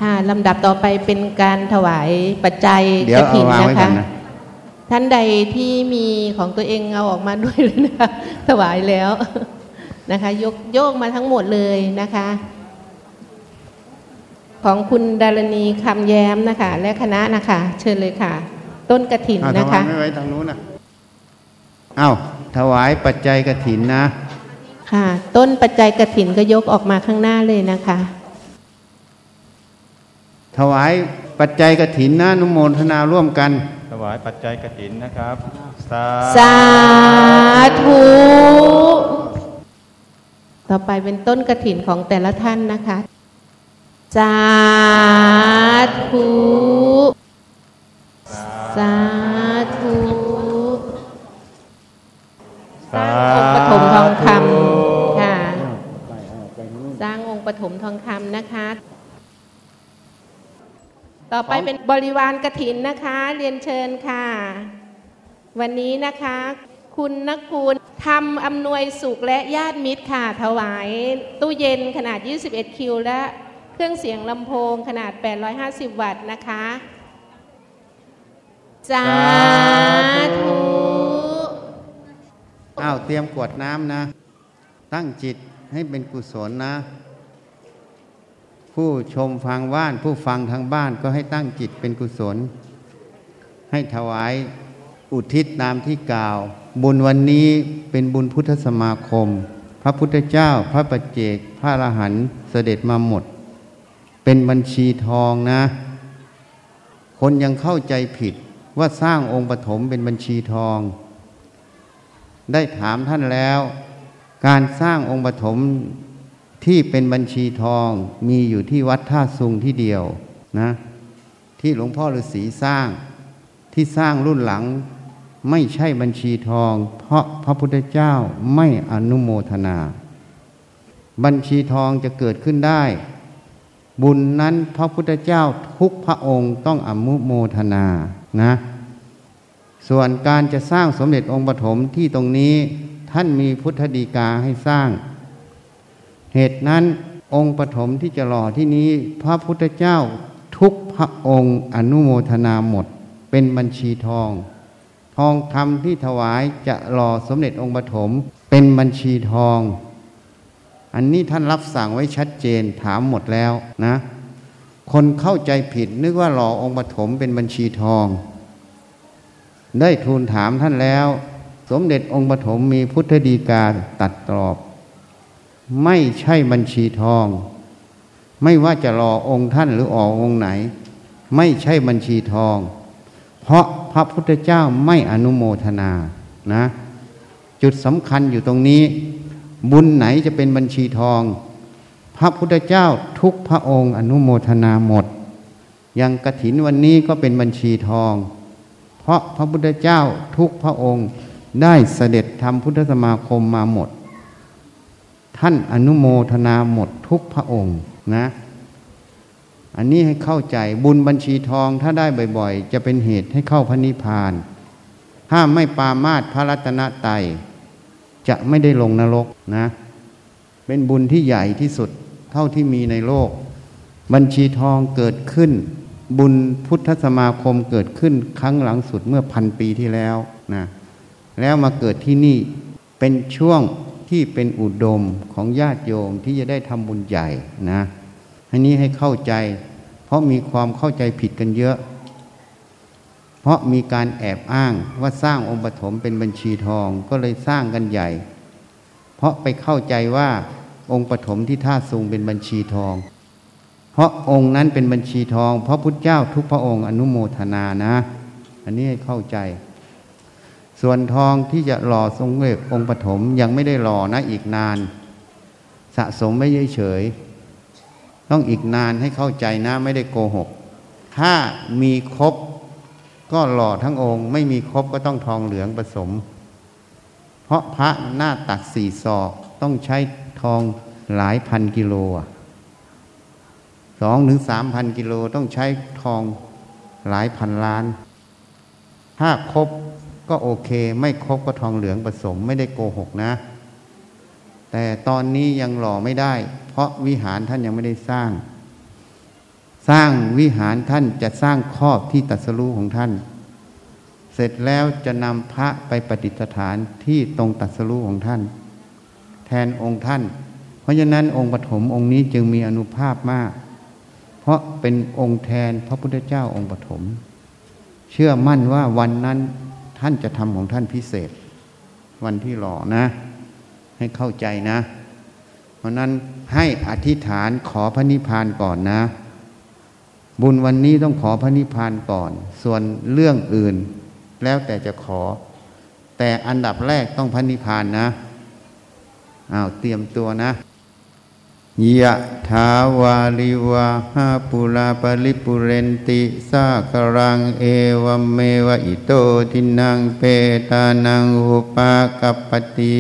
ค่ะลำดับต่อไปเป็นการถวายปัจจัยเดี๋ยกวเอาฐินวางนะไว้ก่คะอนนะท่านใดที่มีของตัวเองเอาออกมาด้วยเลยนะคะถวายแล้วนะคะ ยกโยกมาทั้งหมดเลยนะคะ ของคุณดารณีคำแย้มนะคะ และคณะนะคะ เชิญเลยค่ะ ต้นกระถินอ้าวนะทำไมคะไม่ไว้ทางนู้นนะอ้าวถวายปัจจัยกระถินนะ ค่ะ ต้นปัจจัยกระถินก็ยกออกมาข้างหน้าเลยนะคะ ถวายปัจจัยกระถินนะอนุโมทนาร่วมกัน ถวายปัจจัยกฐินนะครับ สาสาธุ ต่อไปเป็นต้นกระถินของแต่ละท่านนะคะ สาธุสาธุสร้างองค์ปฐมทองคำค่ะ สร้างองค์ปฐมทองคำนะคะ ต่อไปเป็นบริวารกระถินนะคะ เรียนเชิญค่ะ วันนี้นะคะ คุณนักคุณทำอำนวยสุขและญาติมิตรค่ะ ถวาย ตู้เย็นขนาด 21 คิว และเครื่องเสียงลำโพงขนาด 850 วัตต์นะคะสาธุอ้าว เตรียมกรวดน้ำนะ ตั้งจิตให้เป็นกุศลนะ ผู้ชมฟังบ้าน ผู้ฟังทางบ้านก็ให้ตั้งจิตเป็นกุศล ให้ถวายอุทิศตามที่กล่าว บุญวันนี้เป็นบุญพุทธสมาคม พระพุทธเจ้าพระปัจเจก พระอรหันต์เสด็จมาหมด เป็นบัญชีทองนะ คนยังเข้าใจผิดว่าสร้างองค์ปฐมเป็นบัญชีทอง ได้ถามท่านแล้ว การสร้างองค์ปฐม ที่เป็นบัญชีทองมีอยู่ที่วัดท่าซุงที่เดียวนะที่หลวงพ่อฤาษีสร้างที่สร้างรุ่นหลังไม่ใช่บัญชีทอง เพราะพระพุทธเจ้าไม่อนุโมทนา บัญชีทองจะเกิดขึ้นได้ บุญนั้นพระพุทธเจ้าทุกพระองค์ต้องอนุโมทนานะ ส่วนการจะสร้างสมเด็จองค์ปฐมที่ตรงนี้ท่านมีพุทธดีกาให้สร้าง เหตุนั้นองค์ปฐมที่จะหล่อที่นี้ พระพุทธเจ้าทุกพระองค์อนุโมทนาหมด เป็นบัญชีทอง ทองคำที่ถวายจะหล่อสมเด็จองค์ปฐมเป็นบัญชีทอง อันนี้ท่านรับสั่งไว้ชัดเจนถามหมดแล้วนะ คนเข้าใจผิดนึกว่าหล่อองค์ปฐมเป็นบัญชีทอง ได้ทูลถามท่านแล้ว สมเด็จองค์ปฐมมีพุทธดีกาตัดตอบ ไม่ใช่บัญชีทอง ไม่ว่าจะรอองค์ท่านหรือออกองค์ไหน ไม่ใช่บัญชีทอง เพราะพระพุทธเจ้าไม่อนุโมทนานะ จุดสำคัญอยู่ตรงนี้ บุญไหนจะเป็นบัญชีทอง พระพุทธเจ้าทุกพระองค์อนุโมทนาหมดอย่างกระถินวันนี้ก็เป็นบัญชีทอง เพราะพระพุทธเจ้าทุกพระองค์ได้เสด็จทำพุทธสมาคมมาหมด ท่านอนุโมทนาหมดทุกพระองค์นะ อันนี้ให้เข้าใจบุญบัญชีทองถ้าได้บ่อยๆ จะเป็นเหตุให้เข้าพระนิพพานถ้าไม่ปามาตพระรัตนตรัยจะไม่ได้ลงนรกนะ เป็นบุญที่ใหญ่ที่สุดเท่าที่มีในโลก บัญชีทองเกิดขึ้น บุญพุทธสมาคมเกิดขึ้นครั้งหลังสุดเมื่อพันปีที่แล้วนะแล้วมาเกิดที่นี่เป็นช่วง ที่เป็นอุดมของญาติโยมที่จะได้ทำบุญใหญ่นะอันนี้ให้เข้าใจ เพราะมีความเข้าใจผิดกันเยอะ เพราะมีการแอบอ้างว่าสร้างองค์ปฐมเป็นบัญชีทองก็เลยสร้างกันใหญ่ เพราะไปเข้าใจว่าองค์ปฐมที่ท่าซุงเป็นบัญชีทอง เพราะองค์นั้นเป็นบัญชีทอง เพราะพุทธเจ้าทุกพระองค์อนุโมทนานะ อันนี้ให้เข้าใจ ส่วนทองที่จะหล่อทรงเวกองค์ปฐมยังไม่ได้หล่อนะอีกนาน สะสมไม่เฉยต้องอีกนานให้เข้าใจนะไม่ได้โกหก ถ้ามีครบก็หล่อทั้งองค์ ไม่มีครบก็ต้องทองเหลืองผสม เพราะพระหน้าตักสี่ศอกต้องใช้ทองหลายพันกิโลสองถึงสามพันกิโลต้องใช้ทองหลายพันล้าน ถ้าครบ ก็โอเค ไม่ครบก็ทองเหลืองผสมไม่ได้โกหกนะ แต่ตอนนี้ยังหล่อไม่ได้ เพราะวิหารท่านยังไม่ได้สร้าง สร้างวิหารท่านจะสร้างครอบที่ตัสรู้ของท่าน เสร็จแล้วจะนำพระไปปฏิสถานที่ตรงตัสรู้ของท่าน แทนองค์ท่าน เพราะฉะนั้นองค์ปฐมองค์นี้จึงมีอนุภาพมาก เพราะเป็นองค์แทนพระพุทธเจ้าองค์ปฐมเชื่อมั่นว่าวันนั้น ท่านจะทำของท่านพิเศษ วันที่หล่อนะ ให้เข้าใจนะ เพราะนั้นให้อธิษฐานขอพระนิพพานก่อนนะ บุญวันนี้ต้องขอพระนิพพานก่อน ส่วนเรื่องอื่น แล้วแต่จะขอ แต่อันดับแรกต้องพระนิพพานนะอ้าวเตรียมตัวนะ ยะถาวาลิวาหาปุราปริปุเรนติสาครังเอวเมวะอิโตทินังเปตานังอุปากัปติ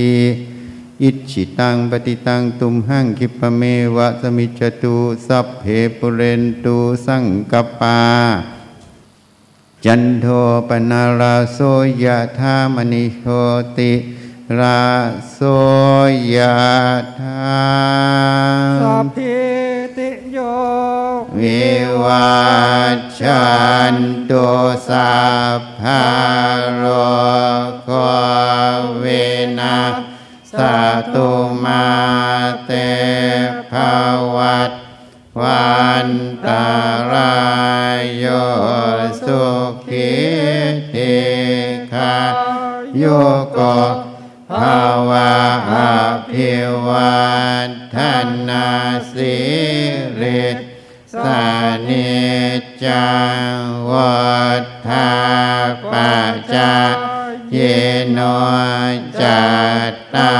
อิจิตังปฏิตังตุมหังคิปเมวะสมิจตุสัพเพปุเรนตุสังกปา จันโทปนาราโสยะธามณิโหติ ราโสยธาสัพพิติโย วิวัชชันตุสัพพโรโควินาสตุมาเตภวัตวันตารายโยสุขิติคาโยโก ภาวะอภิวันทนาสิริสานิจจังวัฏฐาปัจจาเยโนจัตตา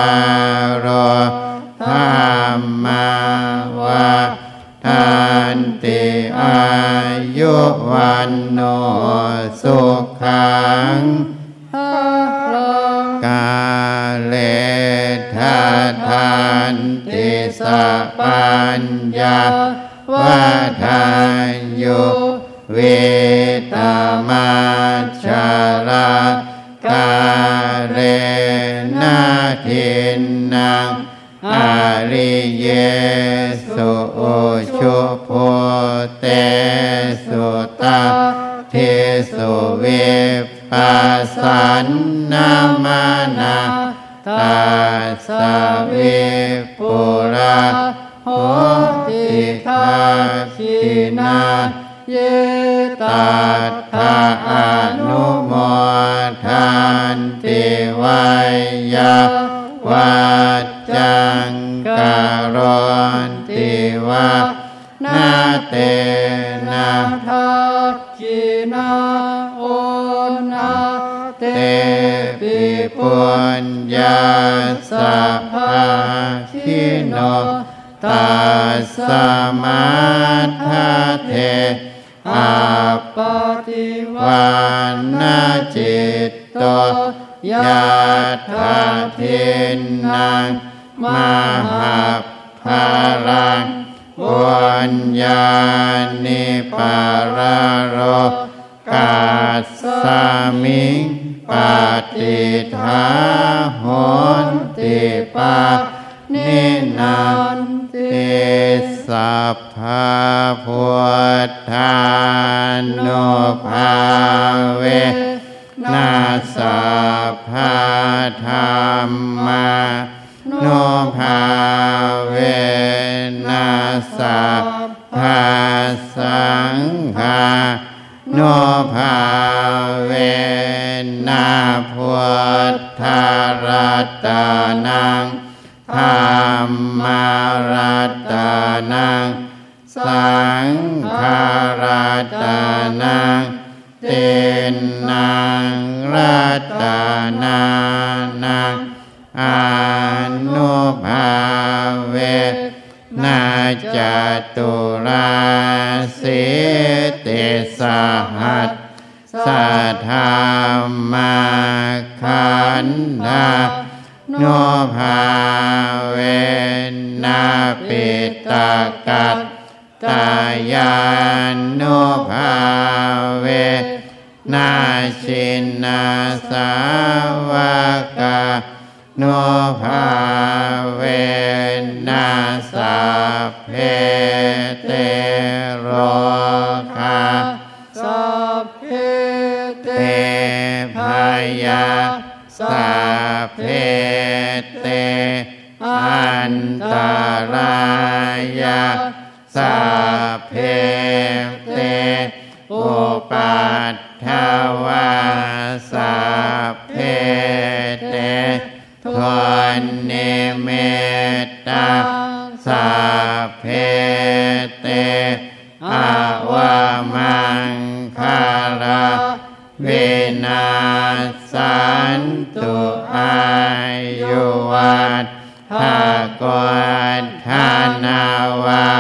รโอธรรมาวาทันติอายุวันโนสุขัง สะปัญญาวาทานโยเวตามาชาลากาเลนาทินนางอาริเยสุโอชุโพเตสุตาเทสุเวปัสสันนามานา ตาสะเวปุราโหติคาชินาเยตัตถาอนุโมทานติวายาวัจจังการนติวานาเตนะทัก ปุญญาสัพพะคิโนตัสสะมาทาเทออาปติวันาจิตโตยะถาเทนนังมหาภารังวัญญาณิปารโรกาสามิง ปฏิทาหนติปานินันติสัพพะพุทธานุภาเวนาสัพพะธรรมานุภาเวนัสสะภาสังฆาโนภาเว นาพุทธรัตนังธรรมารัตนัง สังฆารัตนังเตนังรัตนานังอนุภาเวนาจตุราสิเตสหัส สัทธามาคันธาโนภาเวนาปิตากัตตายานโนภาเวนาชินนาสาวกาโนภาเวนัสสัพเพเต ยาสัพเพเต อันตรายาสัพเพเต อุปัฏฐวาสัพเพเตทวนเนเมตตาสัพ สันตุอายุวัฏทากรธานาวา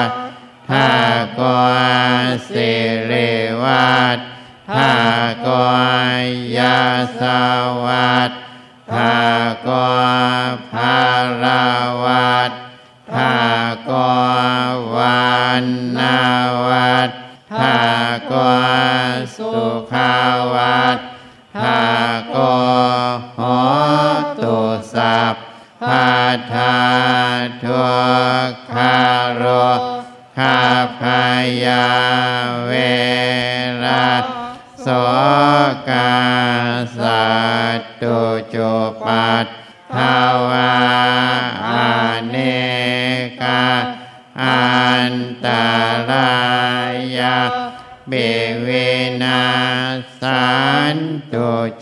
ทากรสิริวัฏทากรยาสวัฏทากรภาราวัฏทากรวันนาวัฏทากรสุ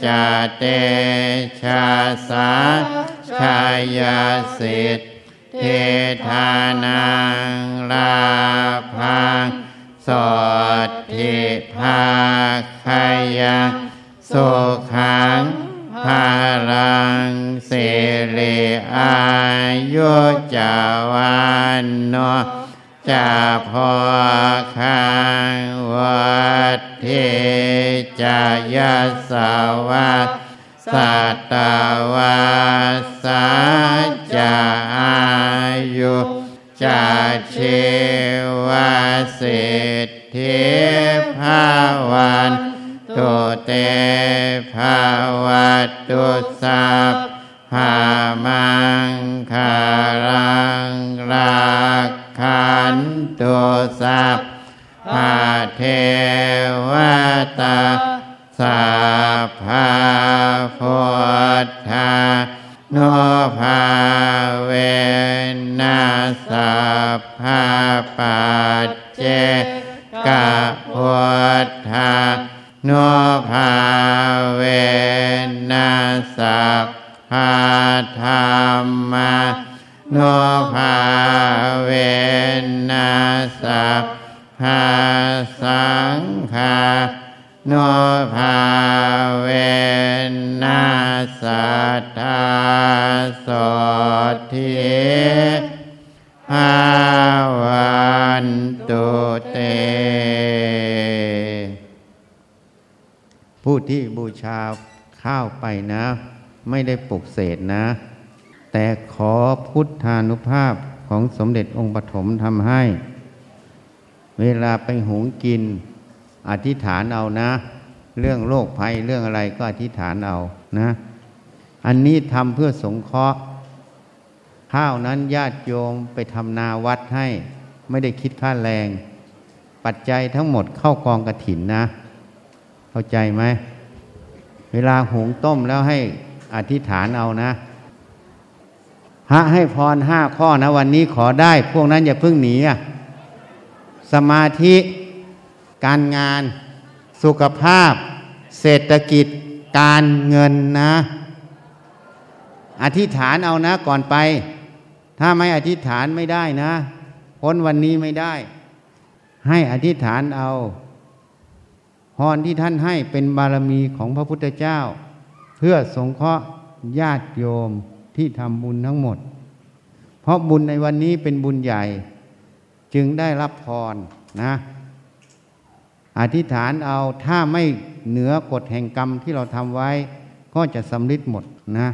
จาเตชาสาชายาสิทธิเทธานังลาพังสดทิภาคยังสุขังภาลังเสรีอายุจาวันโน จาพอคังวัดเทจายาสาวาสัตวาสาจาอายุจาเชวาสิทธิภาวันตุเตภาวัตุสัพพามังคารังรักขันตุ สัพพาเทวตาสั ชาข้าวไปนะ ไม่ได้ปลุกเสกนะ แต่ขอพุทธานุภาพของสมเด็จองค์ปฐมทำให้ เวลาไปหุงกิน อธิษฐานเอานะ เรื่องโรคภัยเรื่องอะไรก็อธิษฐานเอานะ อันนี้ทำเพื่อสงเคราะห์ ข้าวนั้นญาติโยมไปทำนาวัดให้ ไม่ได้คิดค่าแรง ปัจจัยทั้งหมดเข้ากองกระถินนะ เข้าใจไหม เวลาหุงต้มแล้วให้อธิษฐานเอานะพระให้พรห้าข้อนะ วันนี้ขอได้ พวกนั้นอย่าเพิ่งหนีอะสมาธิการงาน สุขภาพ เศรษฐกิจ การเงินนะ อธิษฐานเอานะก่อนไป ถ้าไม่อธิษฐานไม่ได้นะ พ้นวันนี้ไม่ได้ ให้อธิษฐานเอา พรที่ท่านให้เป็นบารมีของพระพุทธเจ้า เพื่อสงเคราะห์ญาติโยมที่ทำบุญทั้งหมด เพราะบุญในวันนี้เป็นบุญใหญ่ จึงได้รับพรนะ อธิษฐานเอาถ้าไม่เหนือกฎแห่งกรรมที่เราทำไว้ ก็จะสำลิดหมดนะ